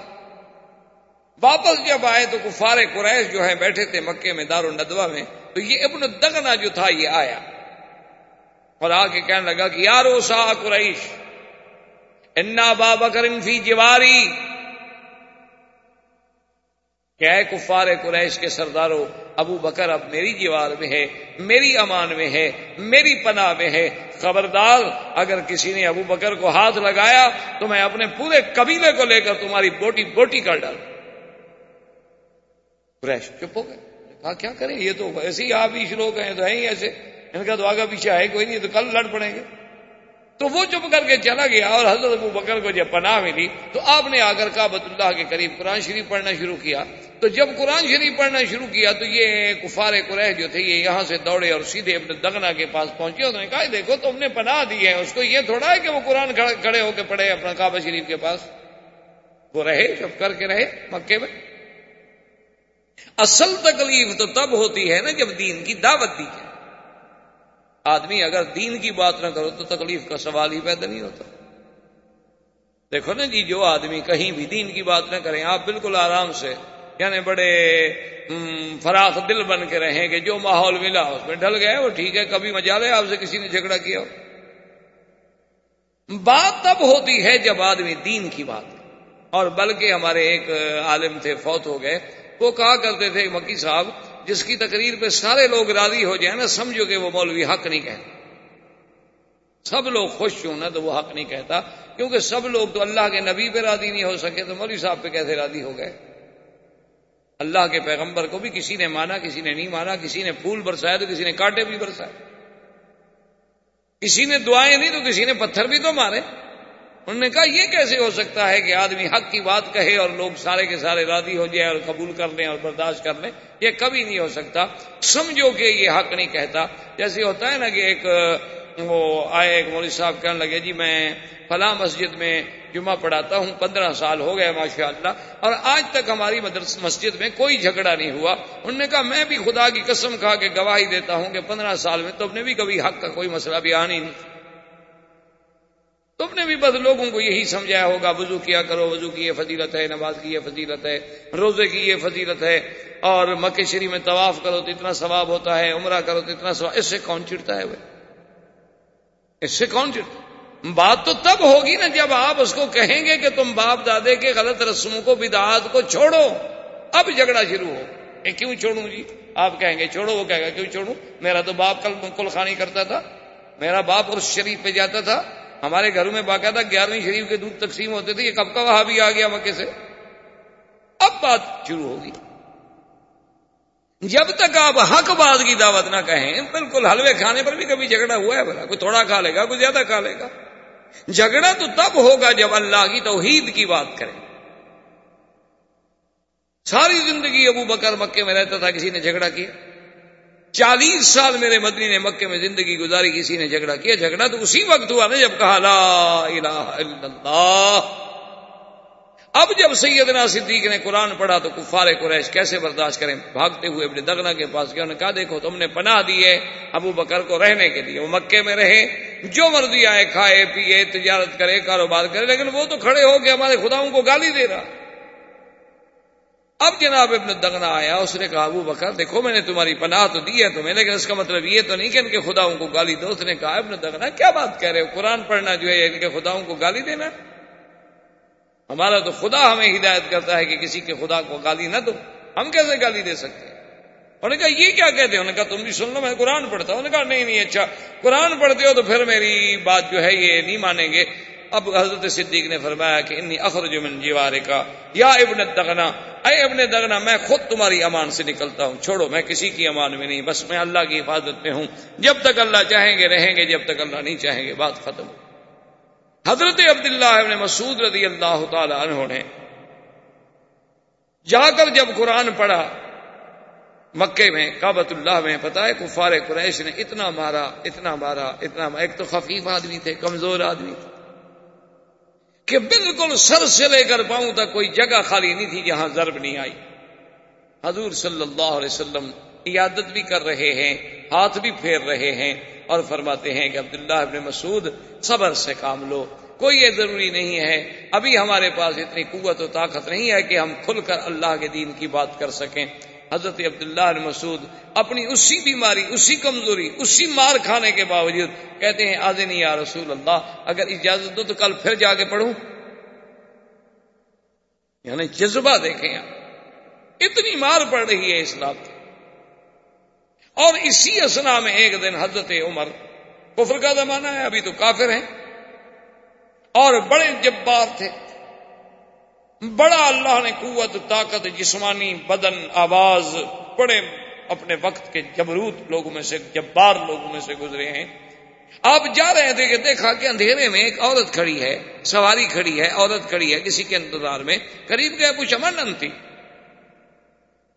واپس جب آئے تو کفار قریش جو ہے بیٹھے تھے مکے میں دار الدوا میں، تو یہ ابن دگنا جو تھا یہ آیا۔ اور آ کے کہنے لگا کہ یارو سا قریش، انا بابا کرن فی جواری کیا ہے کفار قریش کے سرداروں ابو بکر اب میری جیوار میں ہے، میری امان میں ہے، میری پناہ میں ہے۔ خبردار، اگر کسی نے ابو بکر کو ہاتھ لگایا، تو میں اپنے پورے قبیلے کو لے کر تمہاری بوٹی بوٹی کر ڈالوں قریش چپ ہو گئے۔ کہا، کیا کریں؟ یہ تو ایسے ہی آپ ہی لوگ ہیں، تو ہیں ہی ایسے۔ ان کا تو آگا پیچھے ہے کوئی نہیں، تو کل لڑ پڑیں گے۔ تو وہ چپ کر کے چلا گیا اور حضرت ابو بکر کو جب پناہ ملی، تو آپ نے آ کر کابت اللہ کے قریب قرآن شریف پڑھنا شروع کیا۔ تو جب قرآن شریف پڑھنا شروع کیا تو یہ کفار قریش جو تھے یہ یہاں سے دوڑے اور سیدھے اپنے دگنا کے پاس پہنچے انہوں نے کہا دیکھو، تم نے پناہ دی ہے۔ اس کو یہ تھوڑا ہے کہ وہ قرآن کھڑے ہو کے پڑھے اپنا کعبہ شریف کے پاس۔ وہ رہے جب کر کے رہے مکے میں۔ اصل تکلیف تو تب ہوتی ہے نا جب دین کی دعوت دی جائے۔ آدمی اگر دین کی بات نہ کرو تو تکلیف کا سوال ہی پیدا نہیں ہوتا۔ دیکھو نا جی جو آدمی کہیں بھی دین کی بات نہ کریں آپ بالکل آرام سے یعنی بڑے فراخ دل بن کے رہیں کہ جو ماحول ملا، اس میں ڈل گئے، وہ ٹھیک ہے، کبھی مجا لے آپ سے کسی نے جھگڑا کیا؟ ہو بات تب ہوتی ہے جب آدمی دین کی بات اور بلکہ ہمارے ایک عالم تھے، فوت ہو گئے، وہ کہا کرتے تھے، مکی صاحب، جس کی تقریر پہ سارے لوگ راضی ہو جائیں نا، سمجھو کہ وہ مولوی حق نہیں کہتا سب لوگ خوش ہوں نا، تو وہ حق نہیں کہتا، کیونکہ سب لوگ تو اللہ کے نبی پہ راضی نہیں ہو سکے، تو مولوی صاحب پہ کیسے راضی ہو گئے؟ اللہ کے پیغمبر کو بھی کسی نے مانا، کسی نے نہیں مانا، کسی نے پھول برسایا تو کسی نے کانٹے بھی برسائے۔ کسی نے دعائیں نہیں تو کسی نے پتھر بھی تو مارے۔ انہوں نے کہا، یہ کیسے ہو سکتا ہے کہ آدمی حق کی بات کہے اور لوگ سارے کے سارے راضی ہو جائے اور قبول کر لیں اور برداشت کر لیں؟ یہ کبھی نہیں ہو سکتا۔ سمجھو کہ یہ حق نہیں کہتا۔ جیسے ہوتا ہے نا کہ ایک وہ آئے ایک مولوی صاحب کہنے لگے جی میں فلاں مسجد میں جمعہ پڑھاتا ہوں، پندرہ سال ہو گئے ماشاء اللہ اور آج تک ہماری مدرس، مسجد میں کوئی جھگڑا نہیں ہوا۔ انہوں نے کہا، میں بھی خدا کی قسم کھا کے گواہی دیتا ہوں کہ پندرہ سال میں تم نے بھی کبھی حق کا کوئی مسئلہ بھی آنی نہیں۔ تم نے بھی بس لوگوں کو یہی سمجھایا ہوگا، وضو کیا کرو، وضو کی یہ فضیلت ہے، نماز کی یہ فضیلت ہے، روزے کی یہ فضیلت ہے، اور مکہ شریف میں طواف کرو تو اتنا ثواب ہوتا ہے، عمرہ کرو تو اتنا ثواب۔ اس سے کون چڑتا ہے وہ؟ اس سے کون چڑتا بات تو تب ہوگی نا جب آپ اس کو کہیں گے کہ تم باپ دادے کے غلط رسموں کو بدعات کو چھوڑو۔ اب جھگڑا شروع ہو۔ اے کیوں چھوڑوں جی؟ آپ کہیں گے چھوڑو، وہ کہے گا کیوں چھوڑوں؟ میرا تو باپ کل کل خانی کرتا تھا۔ میرا باپ اس شریف پہ جاتا تھا۔ ہمارے گھروں میں باقاعدہ گیارہویں شریف کے دودھ تقسیم ہوتے تھے۔ یہ کب کا وہاں بھی آ گیا مکے سے؟ اب بات شروع ہوگی۔ جب تک آپ حق بات کی دعوت نہ کہیں، بالکل حلوے کھانے پر بھی کبھی جھگڑا ہوا ہے بلا کوئی تھوڑا کھا لے گا، کوئی زیادہ کھا لے گا۔ جھگڑا تو تب ہوگا جب اللہ کی توحید کی بات کریں۔ ساری زندگی ابو بکر مکے میں رہتا تھا، کسی نے جھگڑا کیا۔ چالیس سال میرے مدنی نے مکے میں زندگی گزاری، کسی نے جھگڑا کیا۔ جھگڑا تو اسی وقت ہوا نا جب کہا لا الہ الا اللہ۔ اب جب سیدنا صدیق نے قرآن پڑھا تو کفار قریش کیسے برداشت کریں؟ بھاگتے ہوئے اپنے دگنا کے پاس گیا انہوں نے کہا، دیکھو، تم نے پناہ دیے ابو بکر کو رہنے کے لیے، وہ مکے میں رہے، جو مرضی آئے، کھائے، پیے، تجارت کرے، کاروبار کرے، لیکن وہ تو کھڑے ہو کے ہمارے خداؤں کو گالی دے رہا۔ اب جناب ابن دگنا آیا، اس نے کہا، ابو بکر، دیکھو، میں نے تمہاری پناہ تو دی ہے تمہیں، لیکن اس کا مطلب یہ تو نہیں کہ ان کے خداؤں کو گالی دو۔ اس نے کہا، ابن دگنا، کیا بات کہہ رہے ہو؟ قرآن پڑھنا جو ہے، ان کے خداؤں کو گالی دینا۔ ہمارا تو خدا ہمیں ہدایت کرتا ہے کہ کسی کے خدا کو گالی نہ دو۔ ہم کیسے گالی دے سکتے انہوں نے کہا، یہ کیا کہتے انہوں نے کہا، تم بھی سن لو، میں قرآن پڑھتا ہوں۔ انہوں نے کہا، نہیں نہیں اچھا قرآن پڑھتے ہو تو پھر میری بات جو ہے یہ نہیں مانیں گے۔ اب حضرت صدیق نے فرمایا کہ انی اخرج من جیوارے کا یا ابن دغنا اے ابن دغنا میں خود تمہاری امان سے نکلتا ہوں۔ چھوڑو، میں کسی کی امان میں نہیں، بس میں اللہ کی حفاظت میں ہوں۔ جب تک اللہ چاہیں گے، رہیں گے، جب تک اللہ نہیں چاہیں گے، بات ختم ہو۔ حضرت عبداللہ ابن مسعود رضی اللہ تعالی عنہ نے جا کر جب قرآن پڑھا، مکے میں کابت اللہ میں پتا ہے کفار قریش نے اتنا مارا اتنا مارا اتنا مارا، ایک تو خفیف آدمی تھے، کمزور آدمی تھے، کہ بالکل سر سے لے کر پاؤں تک کوئی جگہ خالی نہیں تھی جہاں ضرب نہیں آئی۔ حضور صلی اللہ علیہ وسلم عیادت بھی کر رہے ہیں، ہاتھ بھی پھیر رہے ہیں اور فرماتے ہیں کہ عبداللہ ابن مسعود صبر سے کام لو۔ کوئی یہ ضروری نہیں ہے۔ ابھی ہمارے پاس اتنی قوت و طاقت نہیں ہے کہ ہم کھل کر اللہ کے دین کی بات کر سکیں۔ حضرت عبداللہ مسعود اپنی اسی بیماری، اسی کمزوری، اسی مار کھانے کے باوجود کہتے ہیں، آج نہیں یا رسول اللہ، اگر اجازت دو تو کل پھر جا کے پڑھوں۔ یعنی جذبہ دیکھیں آپ۔ اتنی مار پڑ رہی ہے اسلام۔ کی اور اسی اسنا میں ایک دن حضرت عمر کفر کا زمانہ ہے، ابھی تو کافر ہیں۔ اور بڑے جبار تھے۔ بڑا اللہ نے قوت، طاقت، جسمانی بدن، آواز بڑے اپنے وقت کے جبروت لوگوں میں سے، جبار لوگوں میں سے گزرے ہیں۔ آپ جا رہے تھے کہ دیکھا کہ اندھیرے میں ایک عورت کھڑی ہے، سواری کھڑی ہے، عورت کھڑی ہے کسی کے انتظار میں۔ قریب گئے کچھ امن تھی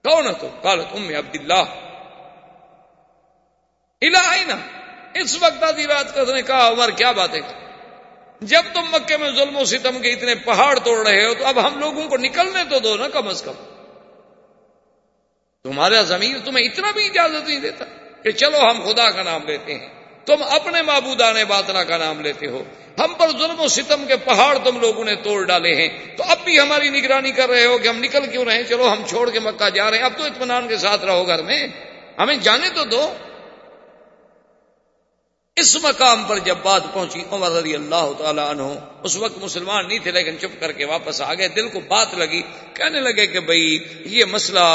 کون تو؟ کالت ام عبد اللہ نا۔ اس وقت آدھی رات کو اس نے کہا، عمر، کیا بات ہے؟ جب تم مکے میں ظلم و ستم کے اتنے پہاڑ توڑ رہے ہو، تو اب ہم لوگوں کو نکلنے تو دو نا، کم از کم۔ تمہارا زمین تمہیں اتنا بھی اجازت نہیں دیتا کہ چلو ہم خدا کا نام لیتے ہیں۔ تم اپنے معبودان باطنا کا نام لیتے ہو۔ ہم پر ظلم و ستم کے پہاڑ تم لوگوں نے توڑ ڈالے ہیں۔ تو اب بھی ہماری نگرانی کر رہے ہو کہ ہم نکل کیوں رہے چلو ہم چھوڑ کے مکہ جا رہے ہیں۔ اب تو اطمینان کے ساتھ رہو گھر میں۔ ہمیں جانے تو دو۔ اس مقام پر جب بات پہنچی عمر رضی اللہ تعالیٰ عنہ، اس وقت مسلمان نہیں تھے لیکن چپ کر کے واپس آ گئے، دل کو بات لگی، کہنے لگے کہ بھائی یہ مسئلہ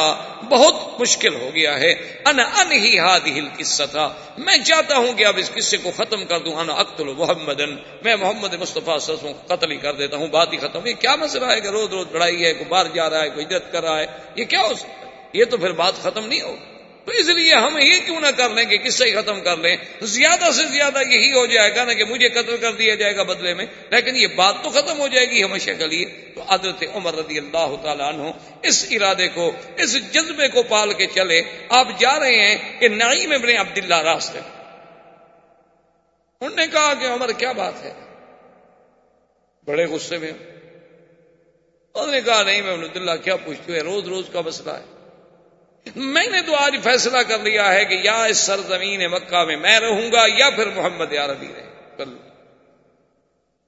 بہت مشکل ہو گیا ہے۔ ان ان ہی ہاتھ ہل قصہ تھا میں چاہتا ہوں کہ اب اس قصے کو ختم کر دوں، انا اقتل محمد میں محمد مصطفیٰ کو قتل ہی کر دیتا ہوں، بات ہی ختم۔ یہ کیا مسئلہ ہے کہ روز روز لڑائی ہے کوئی باہر جا رہا ہے، کوئی عزت کر رہا ہے، یہ کیا ہو سکتا ہے؟ یہ تو پھر بات ختم نہیں ہوگی تو اس لیے ہم یہ کیوں نہ کر لیں کہ کس سے ختم کر لیں؟ زیادہ سے زیادہ یہی ہو جائے گا نا کہ مجھے قتل کر دیا جائے گا بدلے میں، لیکن یہ بات تو ختم ہو جائے گی ہمیشہ کے لیے تو حضرت عمر رضی اللہ تعالیٰ عنہ اس ارادے کو، اس جذبے کو پال کے چلے۔ آپ جا رہے ہیں کہ نعیم ابن عبداللہ راستے انہوں نے کہا کہ عمر کیا بات ہے؟ بڑے غصے میں۔ انہوں نے کہا نہیں میں عبداللہ کیا پوچھتی ہوں روز روز کا مسئلہ ہے۔ میں نے تو آج فیصلہ کر لیا ہے کہ یا اس سرزمین مکہ میں میں رہوں گا یا پھر محمد عربی رہے۔ کل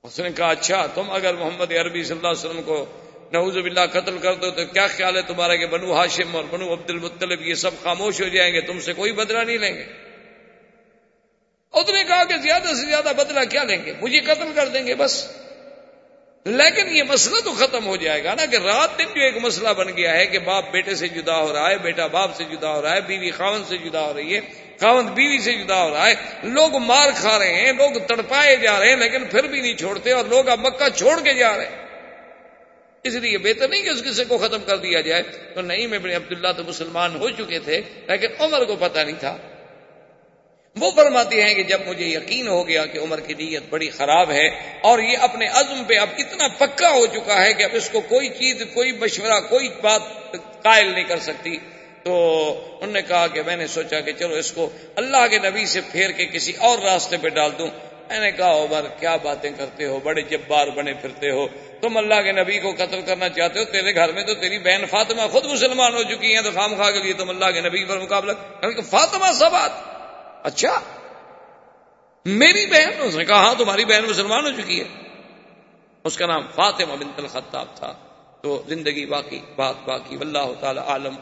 اس نے کہا اچھا تم اگر محمد عربی صلی اللہ علیہ وسلم کو نعوذ باللہ قتل کر دو تو کیا خیال ہے تمہارا کہ بنو ہاشم اور بنو عبد المطلب یہ سب خاموش ہو جائیں گے؟ تم سے کوئی بدلہ نہیں لیں گے۔ اس نے کہا کہ زیادہ سے زیادہ بدلہ کیا لیں گے؟ مجھے قتل کر دیں گے بس۔ لیکن یہ مسئلہ تو ختم ہو جائے گا نا کہ رات دن جو ایک مسئلہ بن گیا ہے کہ باپ بیٹے سے جدا ہو رہا ہے، بیٹا باپ سے جدا ہو رہا ہے، بیوی خاون سے جدا ہو رہی ہے خاون بیوی سے جدا ہو رہا ہے۔ لوگ مار کھا رہے ہیں، لوگ تڑپائے جا رہے ہیں، لیکن پھر بھی نہیں چھوڑتے اور لوگ اب مکہ چھوڑ کے جا رہے ہیں۔ اس لیے بہتر نہیں کہ اس کسی کو ختم کر دیا جائے۔ تو نہیں میں عبداللہ تو مسلمان ہو چکے تھے، لیکن عمر کو پتہ نہیں تھا۔ وہ فرماتے ہیں کہ جب مجھے یقین ہو گیا کہ عمر کی نیت بڑی خراب ہے اور یہ اپنے عزم پہ اب اتنا پکا ہو چکا ہے کہ اب اس کو کوئی چیز، کوئی مشورہ، کوئی بات قائل نہیں کر سکتی، تو انہوں نے کہا کہ میں نے سوچا کہ چلو اس کو اللہ کے نبی سے پھیر کے کسی اور راستے پہ ڈال دوں۔ میں نے کہا، عمر، کیا باتیں کرتے ہو؟ بڑے جبار بنے پھرتے ہو۔ تم اللہ کے نبی کو قتل کرنا چاہتے ہو؟ تیرے گھر میں تو تیری بہن فاطمہ خود مسلمان ہو چکی ہیں تو خام خواہ کے لیے تم اللہ کے نبی پر مقابلہ۔ فاطمہ سب بات اچھا میری بہن، اس نے کہا ہاں تمہاری بہن مسلمان ہو چکی ہے۔ اس کا نام فاطمہ بنت الخطاب تھا۔ تو زندگی باقی، بات باقی، واللہ تعالی عالم۔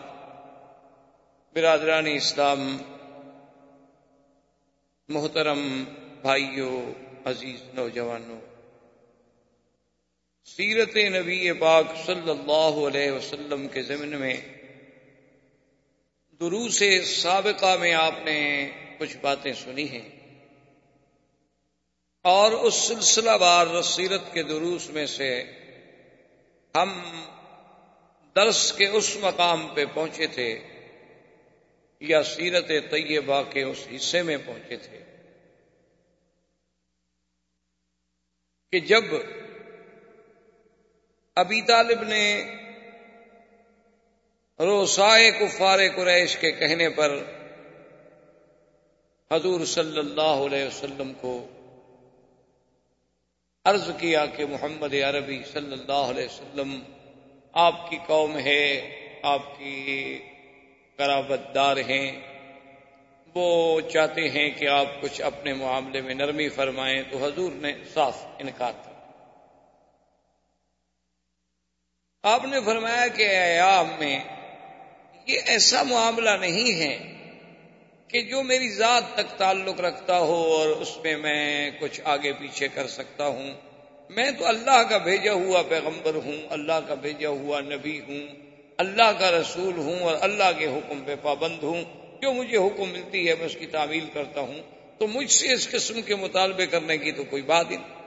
برادرانی اسلام، محترم بھائیوں عزیز نوجوانوں سیرت نبی پاک صلی اللہ علیہ وسلم کے ضمن میں، دروس سابقہ میں آپ نے کچھ باتیں سنی ہیں اور اس سلسلہ بار رسیرت کے دروس میں سے ہم درس کے اس مقام پہ پہنچے تھے یا سیرت طیبہ کے اس حصے میں پہنچے تھے کہ جب ابی طالب نے روسائے کفار قریش کے کہنے پر حضور صلی اللہ علیہ وسلم کو عرض کیا کہ محمد عربی صلی اللہ علیہ وسلم، آپ کی قوم ہے، آپ کی قرابت دار ہیں۔ وہ چاہتے ہیں کہ آپ کچھ اپنے معاملے میں نرمی فرمائیں، تو حضور نے صاف انکار کیا۔ آپ نے فرمایا کہ ایام میں، یہ ایسا معاملہ نہیں ہے کہ جو میری ذات تک تعلق رکھتا ہو اور اس میں میں کچھ آگے پیچھے کر سکتا ہوں، میں تو اللہ کا بھیجا ہوا پیغمبر ہوں، اللہ کا بھیجا ہوا نبی ہوں، اللہ کا رسول ہوں اور اللہ کے حکم پہ پابند ہوں۔ جو مجھے حکم ملتی ہے میں اس کی تعمیل کرتا ہوں۔ تو مجھ سے اس قسم کے مطالبے کرنے کی تو کوئی بات ہی نہیں۔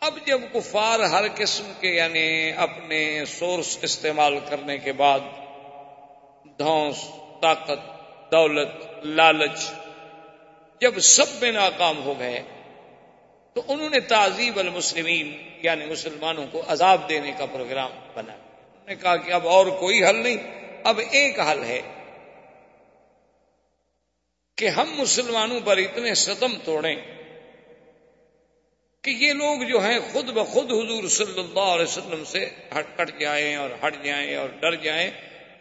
اب جب کفار ہر قسم کے یعنی اپنے سورس استعمال کرنے کے بعد دھوس طاقت دولت، لالچ جب سب میں ناکام ہو گئے، تو انہوں نے تعزیب المسلمین یعنی مسلمانوں کو عذاب دینے کا پروگرام بنا۔ انہوں نے کہا کہ اب اور کوئی حل نہیں، اب ایک حل ہے کہ ہم مسلمانوں پر اتنے ستم توڑیں کہ یہ لوگ جو ہیں خود بخود حضور صلی اللہ علیہ وسلم سے ہٹ کٹ جائیں اور ہٹ جائیں اور ڈر جائیں۔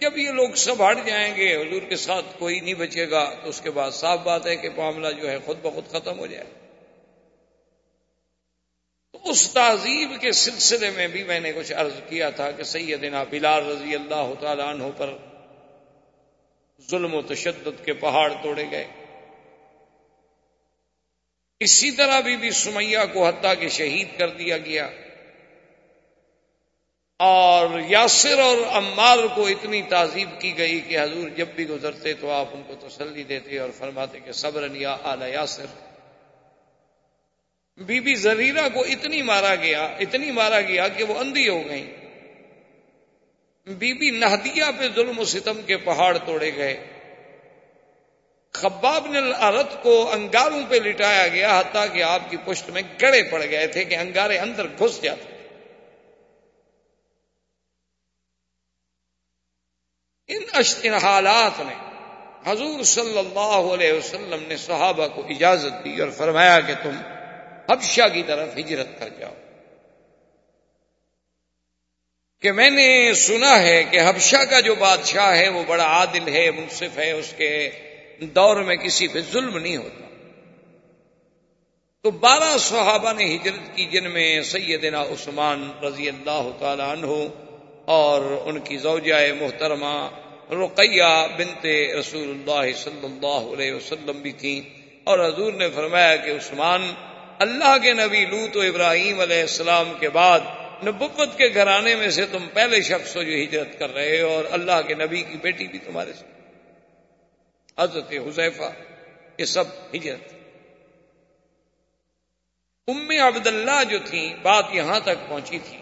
جب یہ لوگ سب ہٹ جائیں گے، حضور کے ساتھ کوئی نہیں بچے گا، تو اس کے بعد صاف بات ہے کہ معاملہ جو ہے خود بخود ختم ہو جائے۔ تو اس تہذیب کے سلسلے میں بھی میں نے کچھ عرض کیا تھا کہ سیدنا بلال رضی اللہ تعالیٰ عنہ پر ظلم و تشدد کے پہاڑ توڑے گئے۔ اسی طرح بھی بھی سمیہ کو حتیٰ کہ شہید کر دیا گیا۔ اور یاسر اور عمار کو اتنی تعظیم کی گئی کہ حضور جب بھی گزرتے تو آپ ان کو تسلی دیتے اور فرماتے کہ صبر یا اعلی یاسر۔ بی بی زریرہ کو اتنی مارا گیا، اتنی مارا گیا کہ وہ اندھی ہو گئی بی بی نہدیہ پہ ظلم و ستم کے پہاڑ توڑے گئے۔ خباب نے عرت کو انگاروں پہ لٹایا گیا حتیٰ کہ آپ کی پشت میں گڑے پڑ گئے تھے کہ انگارے اندر گھس جاتے۔ ان حالات میں حضور صلی اللہ علیہ وسلم نے صحابہ کو اجازت دی اور فرمایا کہ تم حبشہ کی طرف ہجرت کر جاؤ۔ کہ میں نے سنا ہے کہ حبشہ کا جو بادشاہ ہے وہ بڑا عادل ہے، منصف ہے، اس کے دور میں کسی پہ ظلم نہیں ہوتا۔ تو بارہ صحابہ نے ہجرت کی جن میں سیدنا عثمان رضی اللہ تعالی عنہ اور ان کی زوجہ محترمہ رقیہ بنت رسول اللہ صلی اللہ علیہ وسلم بھی تھیں اور حضور نے فرمایا کہ عثمان اللہ کے نبی لوت و ابراہیم علیہ السلام کے بعد نبوت کے گھرانے میں سے تم پہلے شخص ہو جو ہجرت کر رہے ہو اور اللہ کے نبی کی بیٹی بھی تمہارے ساتھ۔ حضرت حذیفہ، یہ سب ہجرت۔ ام عبداللہ جو تھیں، بات یہاں تک پہنچی تھی۔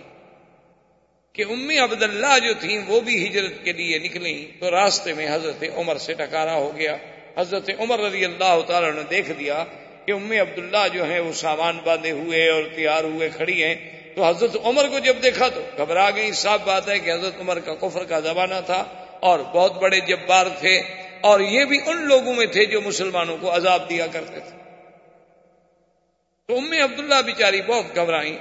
کہ ام عبداللہ جو تھیں وہ بھی ہجرت کے لیے نکلیں تو راستے میں حضرت عمر سے ٹکارا ہو گیا۔ حضرت عمر رضی اللہ تعالی نے دیکھ دیا کہ ام عبداللہ جو ہیں وہ سامان باندھے ہوئے اور تیار ہوئے کھڑی ہیں۔ تو حضرت عمر کو جب دیکھا تو گھبرا گئی۔ صاف بات ہے کہ حضرت عمر کا کفر کا زمانہ تھا اور بہت بڑے جبار تھے اور یہ بھی ان لوگوں میں تھے جو مسلمانوں کو عذاب دیا کرتے تھے۔ تو ام عبداللہ بیچاری بہت گھبرائی۔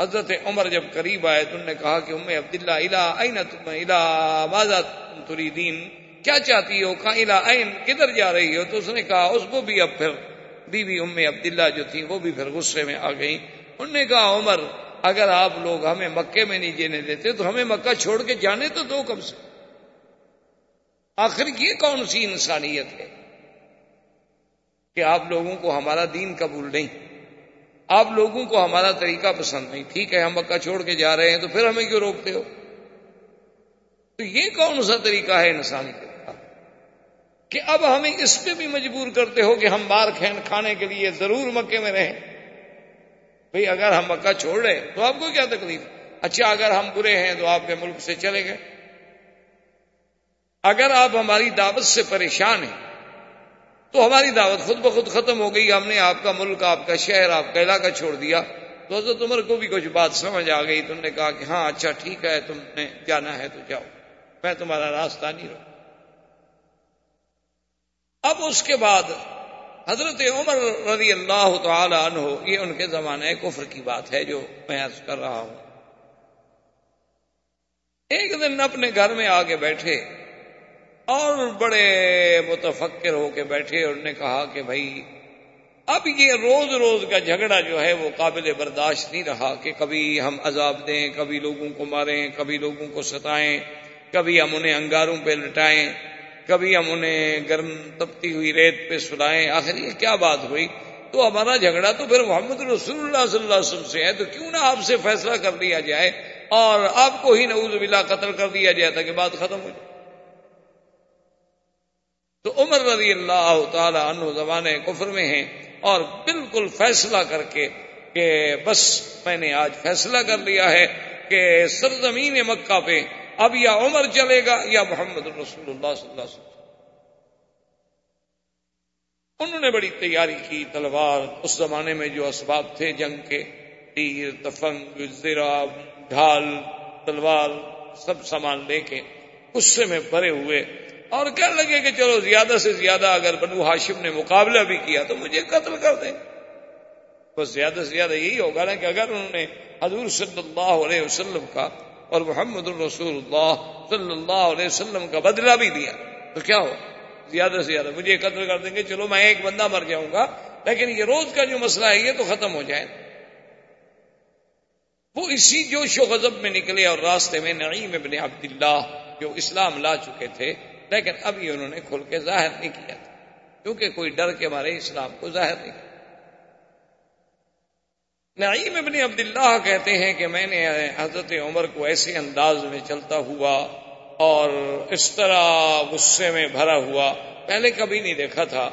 حضرت عمر جب قریب آئے تو انہوں نے کہا کہ ام عبداللہ الا این تم الا بازا تری دین کیا چاہتی ہو؟ کہاں الا این کدھر جا رہی ہو؟ تو اس نے کہا، اس کو بھی اب پھر بی بی ام عبداللہ جو تھی، وہ بھی پھر غصے میں آ گئی انہوں نے کہا، عمر، اگر آپ لوگ ہمیں مکے میں نہیں جینے دیتے، تو ہمیں مکہ چھوڑ کے جانے تو دو کم سے۔ آخر یہ کون سی انسانیت ہے کہ آپ لوگوں کو ہمارا دین قبول نہیں؟ آپ لوگوں کو ہمارا طریقہ پسند نہیں۔ ٹھیک ہے، ہم مکہ چھوڑ کے جا رہے ہیں تو پھر ہمیں کیوں روکتے ہو؟ تو یہ کون سا طریقہ ہے انسانی طریقہ؟ کہ اب ہمیں اس پہ بھی مجبور کرتے ہو کہ ہم بار کھین کھانے کے لیے ضرور مکے میں رہیں۔ بھئی، اگر ہم مکہ چھوڑ رہے تو آپ کو کیا تکلیف؟ اچھا اگر ہم برے ہیں تو آپ کے ملک سے چلے گئے۔ اگر آپ ہماری دعوت سے پریشان ہیں تو ہماری دعوت خود بخود ختم ہو گئی، ہم نے آپ کا ملک، آپ کا شہر، آپ کا علاقہ چھوڑ دیا۔ تو حضرت عمر کو بھی کچھ بات سمجھ آ گئی تم نے کہا کہ ہاں اچھا ٹھیک ہے، تم نے جانا ہے تو جاؤ۔ میں تمہارا راستہ نہیں رہوں اب اس کے بعد حضرت عمر رضی اللہ تعالی عنہ، یہ ان کے زمانے کفر کی بات ہے جو میں عرض کر رہا ہوں۔ ایک دن اپنے گھر میں آگے بیٹھے۔ اور بڑے متفکر ہو کے بیٹھے اور نے کہا کہ بھائی، اب یہ روز روز کا جھگڑا جو ہے وہ قابل برداشت نہیں رہا کہ کبھی ہم عذاب دیں، کبھی لوگوں کو ماریں، کبھی لوگوں کو ستائیں، کبھی ہم انہیں انگاروں پہ لٹائیں، کبھی ہم انہیں گرم تپتی ہوئی ریت پہ سلائیں۔ آخر یہ کیا بات ہوئی؟ تو ہمارا جھگڑا تو پھر محمد رسول اللہ صلی اللہ علیہ وسلم سے ہے، تو کیوں نہ آپ سے فیصلہ کر لیا جائے اور آپ کو ہی نعوذ باللہ قتل کر دیا جائے تاکہ بات ختم ہو جائے۔ تو عمر رضی اللہ تعالی عنہ زمانے کفر میں ہیں اور بالکل فیصلہ کر کے کہ بس میں نے آج فیصلہ کر لیا ہے کہ سرزمین مکہ پہ اب یا عمر چلے گا یا محمد رسول اللہ صلی اللہ علیہ وسلم۔ انہوں نے بڑی تیاری کی تلوار اس زمانے میں جو اسباب تھے، جنگ کے تیر، تفنگ زرا ڈھال، تلوار، سب سامان لے کے غصے میں بھرے ہوئے اور کہنے لگے کہ چلو زیادہ سے زیادہ اگر بنو ہاشم نے مقابلہ بھی کیا تو مجھے قتل کر دیں۔ بس زیادہ سے زیادہ یہی ہوگا نا کہ اگر انہوں نے حضور صلی اللہ علیہ وسلم کا اور محمد الرسول اللہ صلی اللہ علیہ وسلم کا بدلہ بھی دیا تو کیا ہو؟ زیادہ سے زیادہ مجھے قتل کر دیں گے، چلو میں ایک بندہ مر جاؤں گا، لیکن یہ روز کا جو مسئلہ ہے یہ تو ختم ہو جائے۔ وہ اسی جوش و غضب میں نکلے اور راستے میں نعیم ابن عبداللہ جو اسلام لا چکے تھے لیکن ابھی انہوں نے کھل کے ظاہر نہیں کیا تھا، کیونکہ کوئی ڈر کے مارے اسلام کو ظاہر نہیں کیا۔ نعیم ابن عبداللہ کہتے ہیں کہ میں نے حضرت عمر کو ایسے انداز میں چلتا ہوا اور اس طرح غصے میں بھرا ہوا پہلے کبھی نہیں دیکھا تھا۔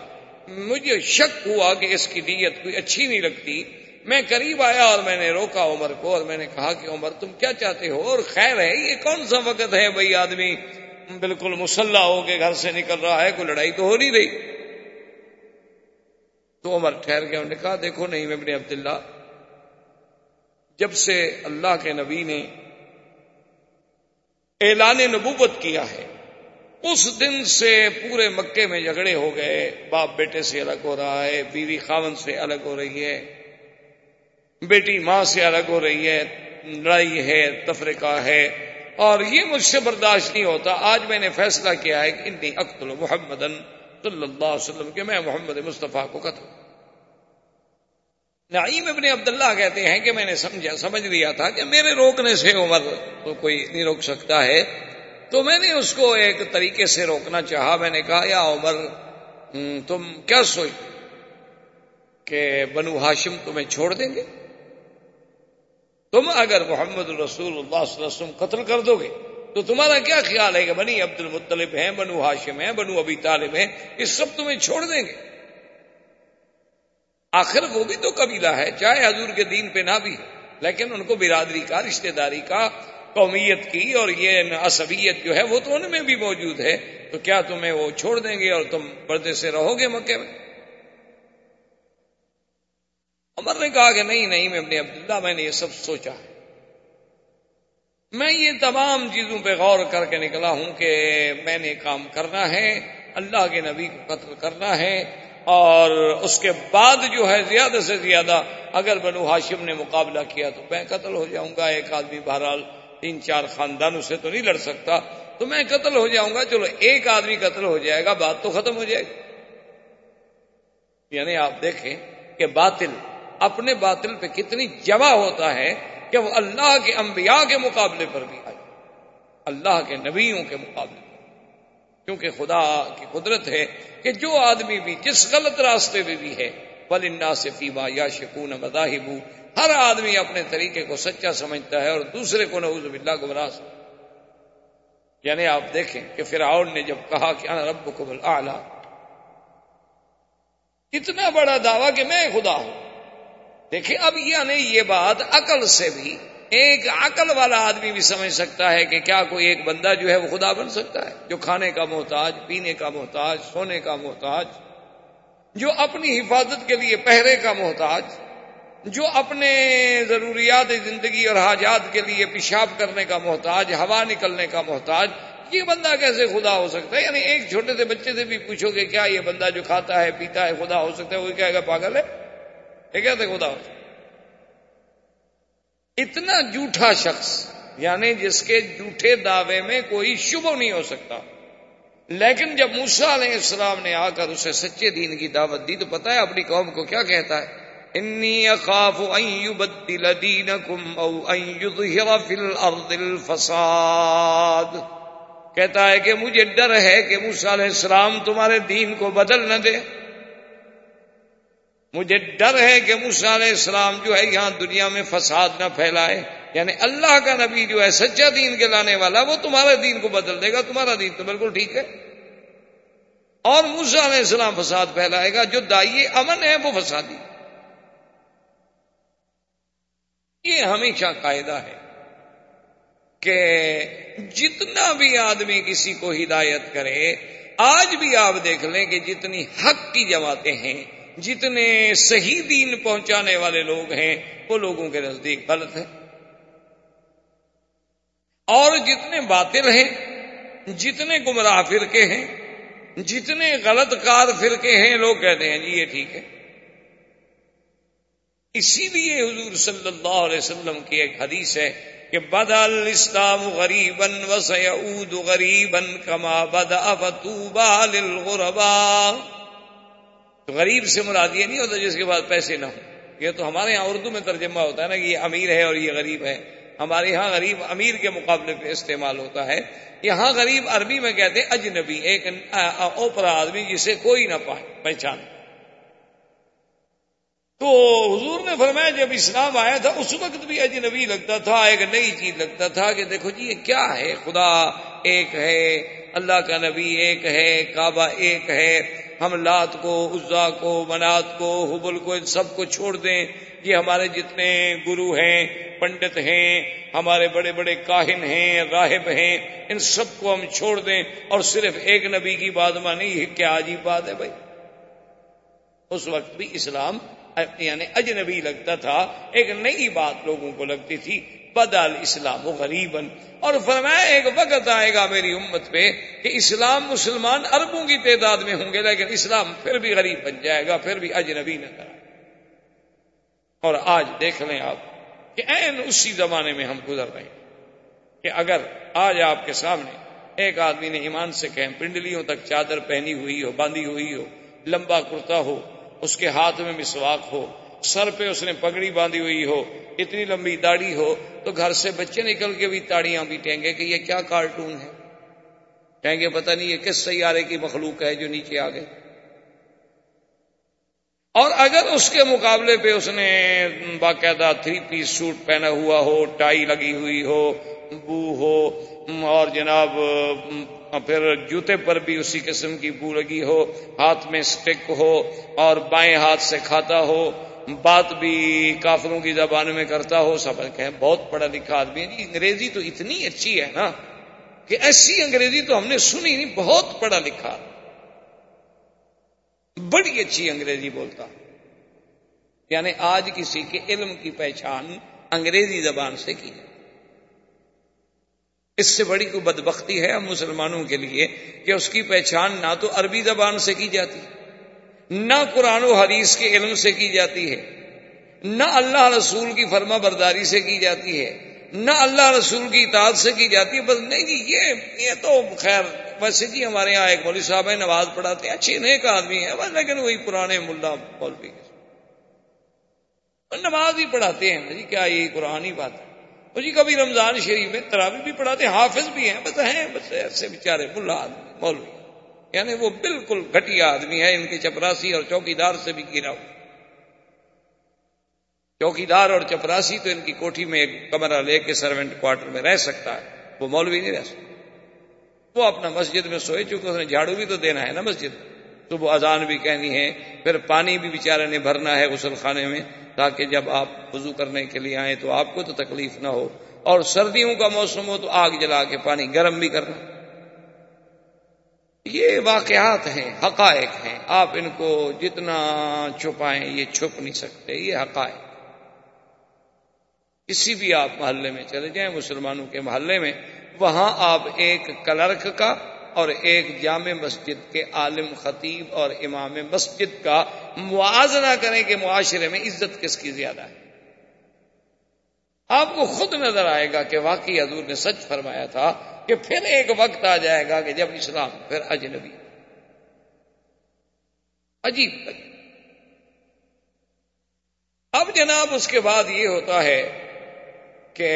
مجھے شک ہوا کہ اس کی نیت کوئی اچھی نہیں لگتی۔ میں قریب آیا اور میں نے روکا عمر کو اور میں نے کہا کہ عمر تم کیا چاہتے ہو؟ اور خیر ہے، یہ کون سا وقت ہے بھائی آدمی؟ بالکل مسلح ہو کے گھر سے نکل رہا ہے، کوئی لڑائی تو ہو نہیں رہی۔ تو عمر ٹھہر گیا، انہوں نے کہا، دیکھو نہیں میں اپنے عبداللہ، جب سے اللہ کے نبی نے اعلان نبوت کیا ہے، اس دن سے پورے مکے میں جھگڑے ہو گئے۔ باپ بیٹے سے الگ ہو رہا ہے، بیوی خاون سے الگ ہو رہی ہے، بیٹی ماں سے الگ ہو رہی ہے، لڑائی ہے تفریقہ ہے۔ اور یہ مجھ سے برداشت نہیں ہوتا۔ آج میں نے فیصلہ کیا ہے کہ انی اقتل محمد صلی اللہ علیہ وسلم، کہ میں محمد مصطفیٰ کو قتل۔ نعیم ابن عبداللہ کہتے ہیں کہ میں نے سمجھا، سمجھ لیا تھا کہ میرے روکنے سے عمر تو کوئی نہیں روک سکتا ہے۔ تو میں نے اس کو ایک طریقے سے روکنا چاہا۔ میں نے کہا، یا عمر تم کیا سوچ کہ بنو ہاشم تمہیں چھوڑ دیں گے؟ تم اگر محمد رسول اللہ صلی اللہ علیہ وسلم قتل کر دو گے، تو تمہارا کیا خیال ہے کہ بنی عبد المطلب ہیں، بنو ہاشم ہیں، بنو ابی طالب ہیں یہ سب تمہیں چھوڑ دیں گے؟ آخر وہ بھی تو قبیلہ ہے، چاہے حضور کے دین پہ نہ بھی لیکن ان کو برادری کا، رشتہ داری کا، قومیت کی اور یہ عصبیت جو ہے وہ تو ان میں بھی موجود ہے، تو کیا تمہیں وہ چھوڑ دیں گے اور تم پردے سے رہو گے مکے میں؟ عمر نے کہا کہ نہیں نہیں، میں اپنے عبداللہ، میں نے یہ سب سوچا۔ ہے میں یہ تمام چیزوں پہ غور کر کے نکلا ہوں کہ میں نے کام کرنا ہے، اللہ کے نبی کو قتل کرنا ہے، اور اس کے بعد جو ہے زیادہ سے زیادہ اگر بنو ہاشم نے مقابلہ کیا تو میں قتل ہو جاؤں گا۔ ایک آدمی بہرحال تین چار خاندانوں سے تو نہیں لڑ سکتا، تو میں قتل ہو جاؤں گا۔ چلو، ایک آدمی قتل ہو جائے گا، بات تو ختم ہو جائے گی۔ یعنی آپ دیکھیں کہ باطل اپنے باطل پہ کتنی جمع ہوتا ہے کہ وہ اللہ کے انبیاء کے مقابلے پر بھی آئے۔ اللہ کے نبیوں کے مقابلے پر۔ کیونکہ خدا کی قدرت ہے کہ جو آدمی بھی جس غلط راستے میں بھی ہے بلنا سے فیما یا شکون مذاہب ہر آدمی اپنے طریقے کو سچا سمجھتا ہے اور دوسرے کو نعوذ باللہ گمراہ یعنی آپ دیکھیں کہ فرعون نے جب کہا کہ انا رب کو اتنا بڑا دعویٰ کہ میں خدا ہوں۔ دیکھیں، اب یعنی یہ بات عقل سے بھی ایک عقل والا آدمی بھی سمجھ سکتا ہے کہ کیا کوئی ایک بندہ جو ہے وہ خدا بن سکتا ہے۔ جو کھانے کا محتاج، پینے کا محتاج، سونے کا محتاج، جو اپنی حفاظت کے لیے پہرے کا محتاج، جو اپنے ضروریات زندگی اور حاجات کے لیے پیشاب کرنے کا محتاج، ہوا نکلنے کا محتاج، یہ بندہ کیسے خدا ہو سکتا ہے؟ یعنی ایک چھوٹے سے بچے سے بھی پوچھو کہ کیا یہ بندہ جو کھاتا ہے، پیتا ہے، خدا ہو سکتا ہے وہ کیا پاگل ہے؟ یہ کیسے خدا۔ اتنا جھوٹا شخص یعنی جس کے جھوٹے دعوے میں کوئی شبہ نہیں ہو سکتا۔ لیکن جب موسا علیہ السلام نے آ کر اسے سچے دین کی دعوت دی تو پتا ہے اپنی قوم کو کیا کہتا ہے۔ انی اخاف ان يبدل دینکم او ان يظهر فی الارض الفساد کہتا ہے کہ مجھے ڈر ہے کہ موسیٰ علیہ السلام تمہارے دین کو بدل نہ دے۔ مجھے ڈر ہے کہ موسیٰ علیہ السلام جو ہے یہاں دنیا میں فساد نہ پھیلائے۔ یعنی اللہ کا نبی جو ہے سچا دین کے لانے والا، وہ تمہارے دین کو بدل دے گا، تمہارا دین تو بالکل ٹھیک ہے۔ اور موسیٰ علیہ السلام فساد پھیلائے گا، جو دائیں امن ہے، وہ فسادی۔ یہ ہمیشہ قاعدہ ہے کہ جتنا بھی آدمی کسی کو ہدایت کرے، آج بھی آپ دیکھ لیں کہ جتنی حق کی جماعتیں ہیں جتنے صحیح دین پہنچانے والے لوگ ہیں، وہ لوگوں کے نزدیک غلط ہیں۔ اور جتنے باطل ہیں، جتنے گمراہ فرقے ہیں، جتنے غلط کار فرقے ہیں، لوگ کہتے ہیں جی یہ ٹھیک ہے۔ اسی لیے حضور صلی اللہ علیہ وسلم کی ایک حدیث ہے کہ بدل اسلام غریبن و سعود غریبن کما بدا فتوبا للغربا تو غریب سے مراد یہ نہیں ہوتا جس کے پاس پیسے نہ ہوں۔ یہ تو ہمارے یہاں اردو میں ترجمہ ہوتا ہے نا کہ یہ امیر ہے اور یہ غریب ہے۔ ہمارے یہاں غریب امیر کے مقابلے پہ استعمال ہوتا ہے۔ یہاں غریب عربی میں کہتے ہیں اجنبی، ایک اوپرا آدمی جسے کوئی نہ پائے تو حضور نے فرمایا جب اسلام آیا تھا، اس وقت بھی اجنبی لگتا تھا، ایک نئی چیز لگتا تھا کہ دیکھو جی یہ کیا ہے؟ خدا ایک ہے، اللہ کا نبی ایک ہے، کعبہ ایک ہے، ہم لات کو، عزا کو، منات کو، حبل کو، ان سب کو چھوڑ دیں۔ یہ ہمارے جتنے گرو ہیں، پنڈت ہیں، ہمارے بڑے بڑے کاہن ہیں، راہب ہیں، ان سب کو ہم چھوڑ دیں۔ اور صرف ایک نبی کی بات مانی، یہ کیا عجیب بات ہے بھائی؟ اس وقت بھی اسلام یعنی اجنبی لگتا تھا، ایک نئی بات لوگوں کو لگتی تھی، بدل اسلام و غریبن اور فرمایا، ایک وقت آئے گا میری امت پہ کہ اسلام مسلمان اربوں کی تعداد میں ہوں گے، لیکن اسلام پھر بھی غریب بن جائے گا، پھر بھی اجنبی نہ کرا اور آج دیکھ لیں آپ کہ این اسی زمانے میں ہم گزر رہے ہیں کہ اگر آج آپ کے سامنے ایک آدمی نے ایمان سے کہیں، پنڈلیوں تک چادر پہنی ہوئی ہو، باندھی ہوئی ہو، لمبا کرتا ہو اس کے ہاتھ میں مسواک ہو، سر پہ اس نے پگڑی باندھی ہوئی ہو، اتنی لمبی داڑھی ہو تو گھر سے بچے نکل کے بھی تاڑیاں بھی ٹینگے کہ یہ کیا کارٹون ہے۔ ٹینگے پتہ نہیں یہ کس سیارے کی مخلوق ہے جو نیچے آ گئے اور اگر اس کے مقابلے پہ اس نے باقاعدہ تھری پیس سوٹ پہنا ہوا ہو، ٹائی لگی ہوئی ہو، بو ہو، اور جناب پھر جوتے پر بھی اسی قسم کی بو لگی ہو، ہاتھ میں سٹک ہو اور بائیں ہاتھ سے کھاتا ہو۔ بات بھی کافروں کی زبان میں کرتا ہو، سب کہ بہت پڑھا لکھا آدمی ہے۔ انگریزی تو اتنی اچھی ہے نا کہ ایسی انگریزی تو ہم نے سنی نہیں، بہت پڑھا لکھا۔ بڑی اچھی انگریزی بولتا۔ یعنی آج کسی کے علم کی پہچان انگریزی زبان سے کی جائے اس سے بڑی کوئی بدبختی ہے ہم مسلمانوں کے لیے کہ اس کی پہچان نہ تو عربی زبان سے کی جاتی نہ قرآن و حدیث کے علم سے کی جاتی ہے، نہ اللہ رسول کی فرما برداری سے کی جاتی ہے، نہ اللہ رسول کی اطاعت سے کی جاتی ہے، بس نہیں جی یہ یہ تو خیر، ویسے جی ہمارے یہاں ایک مولوی صاحب ہے نماز پڑھاتے ہیں، اچھے نیک آدمی ہیں، بس لیکن وہی پرانے ملا مولوی نماز ہی پڑھاتے ہیں جی کیا یہ قرآن ہی بات ہے؟ جی کبھی رمضان شریف میں تراوی بھی پڑھاتے، حافظ بھی ہیں، بس ہیں، بس ایسے بےچارے ملا آدمی، مولوی۔ یعنی وہ بالکل گھٹیا آدمی ہے ان کے چپراسی اور چوکیدار سے بھی گرا ہو چوکیدار اور چپراسی تو ان کی کوٹھی میں ایک کمرہ لے کے سروینٹ کوارٹر میں رہ سکتا ہے، وہ مولوی نہیں رہ سکتا۔ وہ اپنا مسجد میں سوئے، چونکہ اس نے جھاڑو بھی تو دینا ہے نا مسجد میں۔ تو وہ اذان بھی کہنی ہے، پھر پانی بھی بیچارے نے بھرنا ہے غسل خانے میں، تاکہ جب آپ وضو کرنے کے لیے آئیں تو آپ کو تو تکلیف نہ ہو۔ اور سردیوں کا موسم ہو تو آگ جلا کے پانی گرم بھی کرنا۔ یہ واقعات ہیں، حقائق ہیں۔ آپ ان کو جتنا چھپائیں یہ چھپ نہیں سکتے، یہ حقائق۔ کسی بھی آپ محلے میں چلے جائیں، مسلمانوں کے محلے میں، وہاں آپ ایک کلرک کا اور ایک جامع مسجد کے عالم خطیب اور امام مسجد کا موازنہ کریں کہ معاشرے میں عزت کس کی زیادہ ہے؟ آپ کو خود نظر آئے گا کہ واقعی حضور نے سچ فرمایا تھا کہ پھر ایک وقت آ جائے گا کہ جب اسلام، پھر اجنبی۔ عجیب اب جناب اس کے بعد یہ ہوتا ہے کہ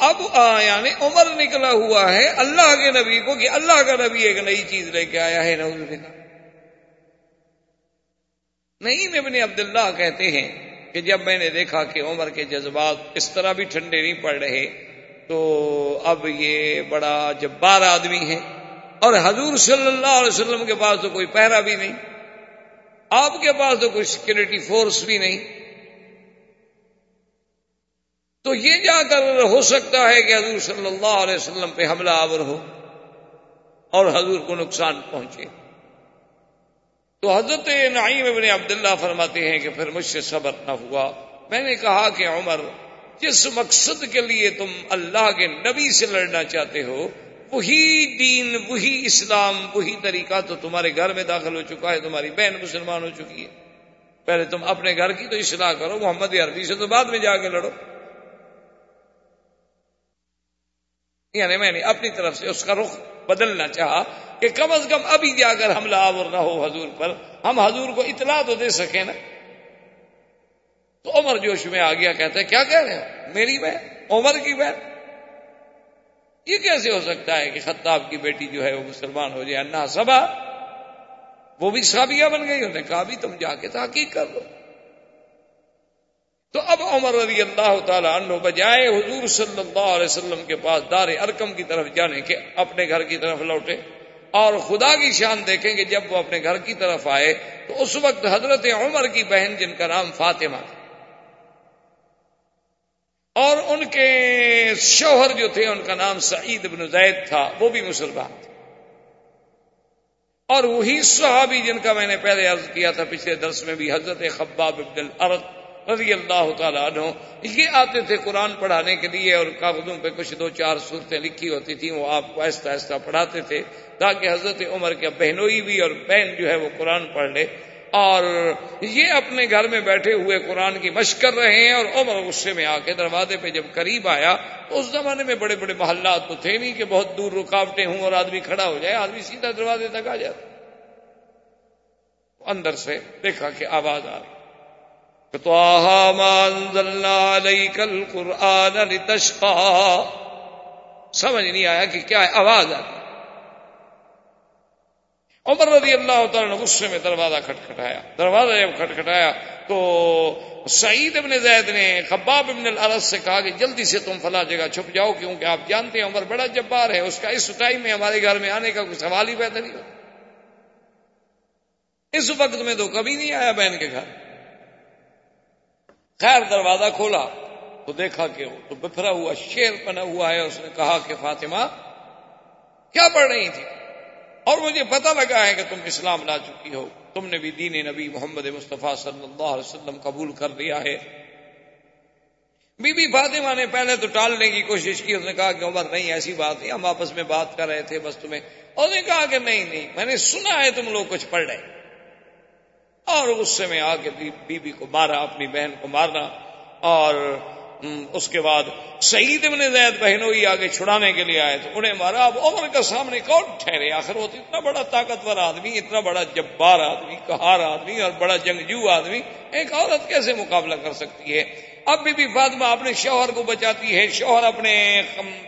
اب یعنی عمر نکلا ہوا ہے اللہ کے نبی کو کہ اللہ کا نبی ایک نئی چیز لے کے آیا ہے نوز بلّہ نہیں، ابن عبداللہ کہتے ہیں کہ جب میں نے دیکھا کہ عمر کے جذبات اس طرح بھی ٹھنڈے نہیں پڑ رہے، تو اب یہ بڑا جبار آدمی ہے۔ اور حضور صلی اللہ علیہ وسلم کے پاس تو کوئی پہرا بھی نہیں، آپ کے پاس تو کوئی سیکورٹی فورس بھی نہیں۔ تو یہ جا کر ہو سکتا ہے کہ حضور صلی اللہ علیہ وسلم پہ حملہ آور ہو اور حضور کو نقصان پہنچے۔ تو حضرت نعیم ابن عبداللہ فرماتے ہیں کہ پھر مجھ سے صبر نہ ہوا۔ میں نے کہا کہ عمر، جس مقصد کے لیے تم اللہ کے نبی سے لڑنا چاہتے ہو، وہی دین، وہی اسلام، وہی طریقہ تو تمہارے گھر میں داخل ہو چکا ہے، تمہاری بہن مسلمان ہو چکی ہے۔ پہلے تم اپنے گھر کی تو اصلاح کرو، محمد عربی سے تو بعد میں جا کے لڑو۔ یعنی میں نے اپنی طرف سے اس کا رخ بدلنا چاہا کہ کم از کم ابھی جا کر حملہ آور نہ ہو حضور پر، ہم حضور کو اطلاع تو دے سکیں نا۔ تو عمر جوش میں آ گیا، کہتا ہے، کیا کہہ رہے ہیں میری بہن، عمر کی بہن۔ یہ کیسے ہو سکتا ہے کہ خطاب کی بیٹی جو ہے وہ مسلمان ہو جائے؟ انا سبا، وہ بھی سابیہ بن گئی، انہوں نے کہا بھی تم جا کے تحقیق کر لو۔ تو اب عمر رضی اللہ تعالیٰ عنہ بجائے حضور صلی اللہ علیہ وسلم کے پاس دار ارکم کی طرف جانے کے اپنے گھر کی طرف لوٹے اور خدا کی شان دیکھیں کہ جب وہ اپنے گھر کی طرف آئے تو اس وقت حضرت عمر کی بہن جن کا نام فاطمہ تھا۔ اور ان کے شوہر جو تھے، ان کا نام سعید بن زید تھا، وہ بھی مسلمان تھے۔ اور وہی صحابی جن کا میں نے پہلے عرض کیا تھا پچھلے درس میں بھی، حضرت خباب ابن الارض رضی اللہ تعالیٰ عنہ، یہ آتے تھے قرآن پڑھانے کے لیے اور کاغذوں پہ کچھ دو چار صورتیں لکھی ہوتی تھیں، وہ آپ کو ایسا ایسا پڑھاتے تھے تاکہ حضرت عمر کے بہنوئی بھی اور بہن جو ہے وہ قرآن پڑھ لے۔ اور یہ اپنے گھر میں بیٹھے ہوئے قرآن کی مشق کر رہے ہیں اور عمر غصے میں آ کے دروازے پہ جب قریب آیا تو اس زمانے میں بڑے بڑے محلات تو تھے نہیں کہ بہت دور رکاوٹیں ہوں اور آدمی کھڑا ہو جائے، آدمی سیدھا دروازے تک آ جاتا۔ اندر سے دیکھا کہ آواز آ رہی۔ کل قرآن سمجھ نہیں آیا کہ کیا ہے؟ آواز آ رہی عمر رضی اللہ تعالیٰ نے غصے میں دروازہ کھٹکھٹایا۔ دروازہ جب کھٹکھٹایا تو سعید ابن زید نے خباب ابن العرض سے کہا کہ جلدی سے تم فلاں جگہ چھپ جاؤ، کیونکہ آپ جانتے ہیں عمر بڑا جبار ہے، اس کا اس ٹائم میں ہمارے گھر میں آنے کا کوئی سوال ہی پیدا نہیں ہوتا اس وقت میں تو کبھی نہیں آیا بہن کے گھر۔ خیر دروازہ کھولا تو دیکھا کہ تو بفرا ہوا شیر بنا ہوا ہے، اس نے کہا کہ فاطمہ، کیا پڑھ رہی تھی؟ اور مجھے پتا لگا ہے کہ تم اسلام لا چکی ہو۔ تم نے بھی دین نبی محمد مصطفیٰ صلی اللہ علیہ وسلم قبول کر لیا ہے۔ بی بی فاطمہ نے پہلے تو ٹالنے کی کوشش کی، اس نے کہا کہ عمر، نہیں، ایسی بات نہیں، ہم آپس میں بات کر رہے تھے بس تمہیں۔ اور نے کہا کہ نہیں نہیں، میں نے سنا ہے تم لوگ کچھ پڑھ رہے اور غصے میں آ کے بی بی کو مارا، اپنی بہن کو مارنا اور اس کے بعد سعید ابن زید بہنوں ہی آگے چھڑانے کے لیے آئے تو انہیں مارا۔ اب عمر کا سامنے کون ٹھہرے؟ آخر وہ اتنا بڑا طاقتور آدمی، اتنا بڑا جبار آدمی کہار آدمی، اور بڑا جنگجو آدمی، ایک عورت کیسے مقابلہ کر سکتی ہے؟ اب بی بی فاطمہ اپنے شوہر کو بچاتی ہے، شوہر اپنے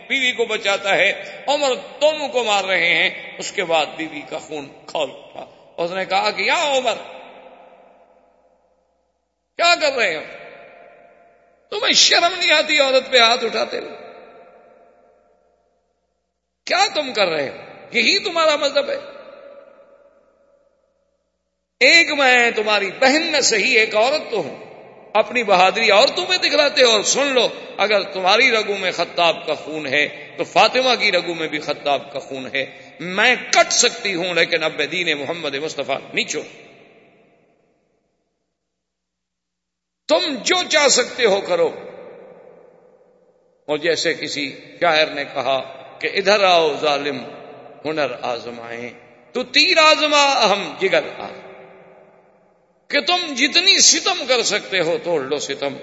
بیوی کو بچاتا ہے، عمر دونوں کو مار رہے ہیں۔ اس کے بعد بیوی کا خون کھول اٹھا۔ اس نے کہا کہ یا عمر کیا کر رہے ہو؟ تمہیں شرم نہیں آتی عورت پہ ہاتھ اٹھاتے ہوئے؟ کیا تم کر رہے ہو؟ یہی تمہارا مذہب ہے۔ ایک میں تمہاری بہن میں صحیح ایک عورت تو ہوں۔ اپنی بہادری اور تمہیں دکھلاتے ہو اور سن لو، اگر تمہاری رگو میں خطاب کا خون ہے، تو فاطمہ کی رگو میں بھی خطاب کا خون ہے۔ میں کٹ سکتی ہوں، لیکن اب دین محمد مصطفیٰ نیچو تم جو چاہ سکتے ہو کرو۔ اور جیسے کسی شاعر نے کہا کہ ادھر آؤ ظالم ہنر آزمائیں، تو تیر آزما اہم جگر آ کہ تم جتنی ستم کر سکتے ہو توڑ لو ستم۔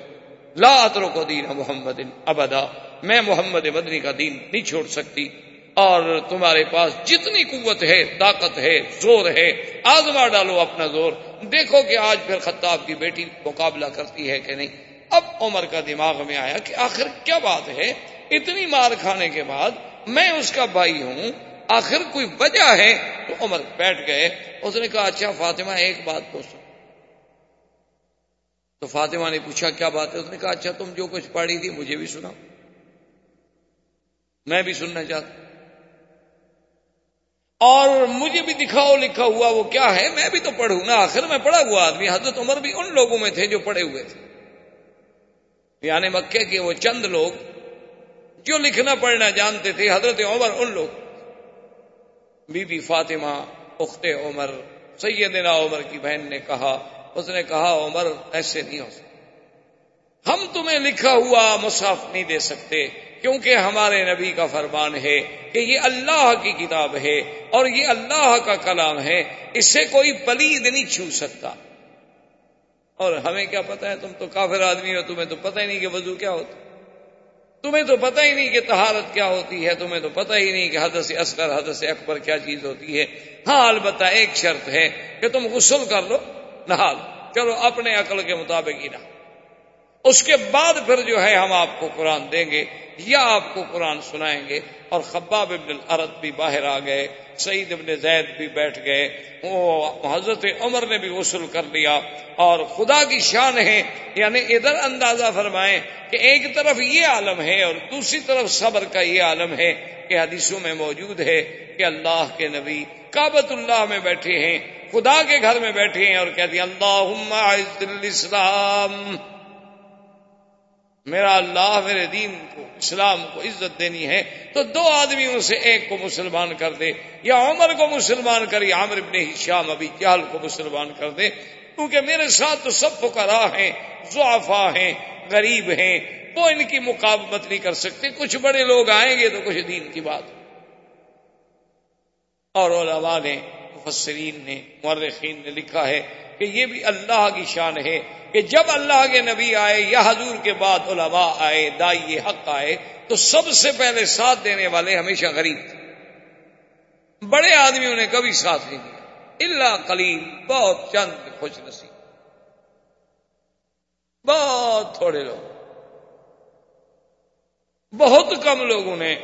لا اترو کو دین محمد ابدا، میں محمد مدنی کا دین نہیں چھوڑ سکتی۔ اور تمہارے پاس جتنی قوت ہے، طاقت ہے، زور ہے، آزما ڈالو اپنا زور۔ دیکھو کہ آج پھر خطاب کی بیٹی مقابلہ کرتی ہے کہ نہیں۔ اب عمر کا دماغ میں آیا کہ آخر کیا بات ہے؟ اتنی مار khaنے کے بعد میں اس کا بھائی ہوں، آخر کوئی وجہ ہے؟ تو عمر بیٹھ گئے۔ اس نے کہا اچھا فاطمہ، ایک بات پوچھو تو فاطمہ نے پوچھا، کیا بات ہے؟ اس نے کہا اچھا تم جو کچھ پڑھی تھی مجھے بھی سنا میں بھی سننا چاہتا ہوں۔ اور مجھے بھی دکھاؤ لکھا ہوا وہ کیا ہے؟ میں بھی تو پڑھوں نا آخر میں پڑھا ہوا آدمی، حضرت عمر بھی ان لوگوں میں تھے جو پڑھے ہوئے تھے۔ یعنی مکے کے وہ چند لوگ جو لکھنا پڑھنا جانتے تھے، حضرت عمر ان لوگ۔ بی بی فاطمہ، اخت عمر، سیدنا عمر کی بہن نے کہا، اس نے کہا، عمر ایسے نہیں ہو سکتے ہم تمہیں لکھا ہوا مصحف نہیں دے سکتے۔ کیونکہ ہمارے نبی کا فرمان ہے کہ یہ اللہ کی کتاب ہے اور یہ اللہ کا کلام ہے اس سے کوئی پلید نہیں چھو سکتا۔ اور ہمیں کیا پتا ہے، تم تو کافر آدمی ہو، تمہیں تو پتہ ہی نہیں کہ وضو کیا ہوتا۔ تمہیں تو پتہ ہی نہیں کہ تہارت کیا ہوتی ہے، تمہیں تو پتہ ہی نہیں کہ حد سے اصغر حد سے اکبر کیا چیز ہوتی ہے۔ ہاں البتہ ایک شرط ہے کہ تم غسل کر لو نہ چلو، اپنے عقل کے مطابق ہی نہ اس کے بعد پھر جو ہے ہم آپ کو قرآن دیں گے یا آپ کو قرآن سنائیں گے اور خباب ابن العرت بھی باہر آ گئے، سعید ابن زید بھی بیٹھ گئے، وہ حضرت عمر نے بھی غسل کر لیا اور خدا کی شان ہے یعنی ادھر اندازہ فرمائیں کہ ایک طرف یہ عالم ہے اور دوسری طرف صبر کا یہ عالم ہے کہ حدیثوں میں موجود ہے کہ اللہ کے نبی کابت اللہ میں بیٹھے ہیں، خدا کے گھر میں بیٹھے ہیں اور کہتے ہیں اللہ میرا اللہ میرے دین کو، اسلام کو عزت دینی ہے، تو دو آدمیوں سے ایک کو مسلمان کر دے، یا عمر کو مسلمان کر، یا عامر ابن شام ابھی چال کو مسلمان کر دے۔ کیونکہ میرے ساتھ تو سب فکرا ہیں زعفا ہیں، غریب ہیں، وہ ان کی مقابلت نہیں کر سکتے۔ کچھ بڑے لوگ آئیں گے تو کچھ دین کی بات۔ اور علماء نے، مفسرین نے مرخین نے لکھا ہے کہ یہ بھی اللہ کی شان ہے کہ جب اللہ کے نبی آئے یا حضور کے بعد علماء آئے، دائی حق آئے، تو سب سے پہلے ساتھ دینے والے ہمیشہ غریب تھے۔ بڑے آدمیوں نے کبھی ساتھ نہیں دیا۔ اللہ کلیم بہت چند خوش نصیب۔ بہت تھوڑے لوگ۔ بہت کم لوگوں نے،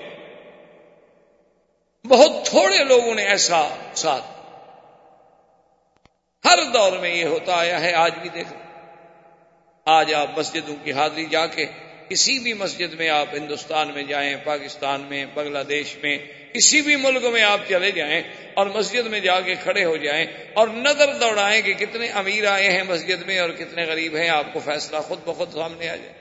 بہت تھوڑے لوگوں نے ایسا ساتھ ہر دور میں یہ ہوتا آیا ہے، آج بھی دیکھ آج آپ مسجدوں کی حاضری جا کے کسی بھی مسجد میں آپ ہندوستان میں جائیں، پاکستان میں، بنگلہ دیش میں، کسی بھی ملک میں آپ چلے جائیں اور مسجد میں جا کے کھڑے ہو جائیں اور نظر دوڑائیں کہ کتنے امیر آئے ہیں مسجد میں اور کتنے غریب ہیں، آپ کو فیصلہ خود بخود سامنے آ جائے۔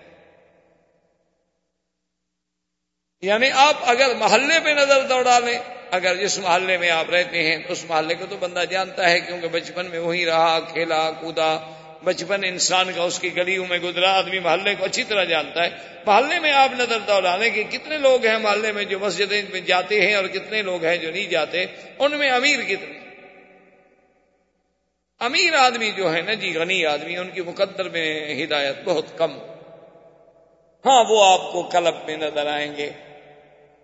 یعنی آپ اگر محلے پہ نظر دوڑا لیں اگر جس محلے میں آپ رہتے ہیں، تو اس محلے کو تو بندہ جانتا ہے کیونکہ بچپن میں وہی رہا، کھیلا کودا بچپن انسان کا اس کی گلیوں میں گزرا، آدمی محلے کو اچھی طرح جانتا ہے۔ محلے میں آپ نظر دوڑانے کہ کتنے لوگ ہیں محلے میں جو مسجدیں میں جاتے ہیں اور کتنے لوگ ہیں جو نہیں جاتے، ان میں امیر کتنے؟ امیر آدمی جو ہے نا جی غنی آدمی، ان کی مقدر میں ہدایت بہت کم۔ ہاں وہ آپ کو کلب میں نظر آئیں گے۔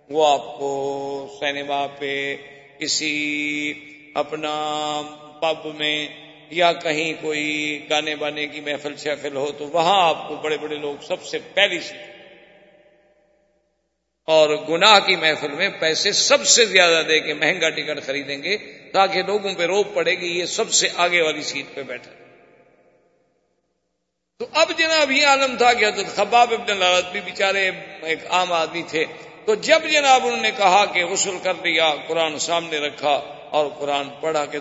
وہ آپ کو سینما پہ کسی اپنا پب میں یا کہیں کوئی گانے بانے کی محفل شہفل ہو تو وہاں آپ کو بڑے بڑے لوگ سب سے پہلی سی اور گناہ کی محفل میں پیسے سب سے زیادہ دے کے مہنگا ٹکٹ خریدیں گے تاکہ لوگوں پہ روپ پڑے گی یہ سب سے آگے والی سیٹ پہ بیٹھا۔ تو اب جناب یہ عالم تھا کہ حضرت خباب ابن لالت بھی بیچارے ایک عام آدمی تھے۔ تو جب جناب انہوں نے کہا کہ غسل کر لیا، قرآن سامنے رکھا اور قرآن پڑھا کے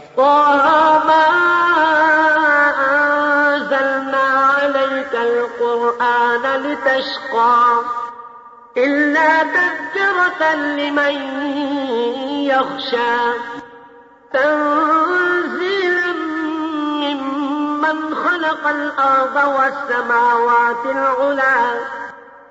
القرآن لمن يخشى تنزيلا ممن خلق الأرض والسماوات العلا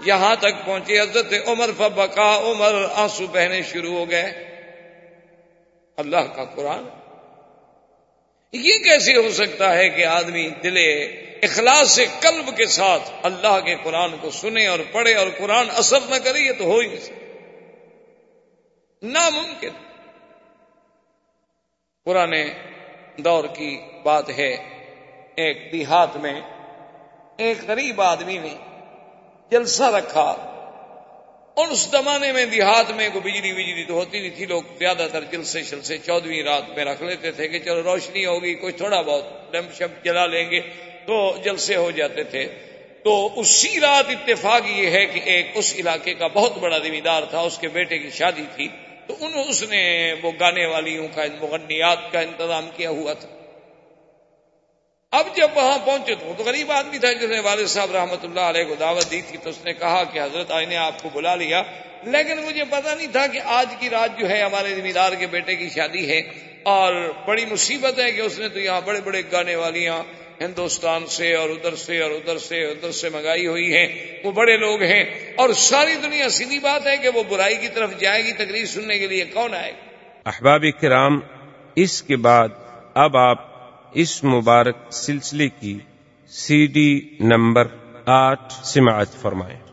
یہاں تک پہنچی حضرت عمر فبکا عمر، آنسو بہنے شروع ہو گئے۔ اللہ کا قرآن۔ یہ کیسے ہو سکتا ہے کہ آدمی دلے اخلاص سے قلب کے ساتھ اللہ کے قرآن کو سنے اور پڑھے اور قرآن اثر نہ کرے، یہ تو ہو ہی نہیں سکتا۔ ناممکن۔ قرآن دور کی بات ہے۔ ایک دیہات میں ایک غریب آدمی نے جلسہ رکھا۔ اور اس زمانے میں دیہات میں کوئی بجلی بجلی تو ہوتی نہیں تھی۔ لوگ زیادہ تر جلسے شلسے چودہویں رات میں رکھ لیتے تھے کہ چلو روشنی ہوگی، کوئی تھوڑا بہت ڈم شپ جلا لیں گے تو جلسے ہو جاتے تھے۔ تو اسی رات اتفاق یہ ہے کہ ایک اس علاقے کا بہت بڑا ذمہ دار تھا، اس کے بیٹے کی شادی تھی۔ تو انہوں اس نے وہ گانے والیوں کا مغنیات کا انتظام کیا ہوا تھا۔ اب جب وہاں پہنچے تو تو غریب آدمی تھا جس نے والد صاحب رحمۃ اللہ علیہ کو دعوت دی تھی، تو اس نے کہا کہ حضرت آئی نے آپ کو بلا لیا۔ لیکن مجھے پتا نہیں تھا کہ آج کی رات جو ہے ہمارے ذمہ دار کے بیٹے کی شادی ہے اور بڑی مصیبت ہے کہ اس نے تو یہاں بڑے بڑے گانے والیاں ہندوستان سے اور ادھر سے اور ادھر سے ادھر سے منگائی ہوئی ہیں، وہ بڑے لوگ ہیں۔ اور ساری دنیا سیدھی بات ہے کہ وہ برائی کی طرف جائے گی تقریر سننے کے لیے، کون آئے احباب کرام، اس کے بعد اب آپ اس مبارک سلسلے کی سی ڈی نمبر آٹھ سماعت فرمائیں۔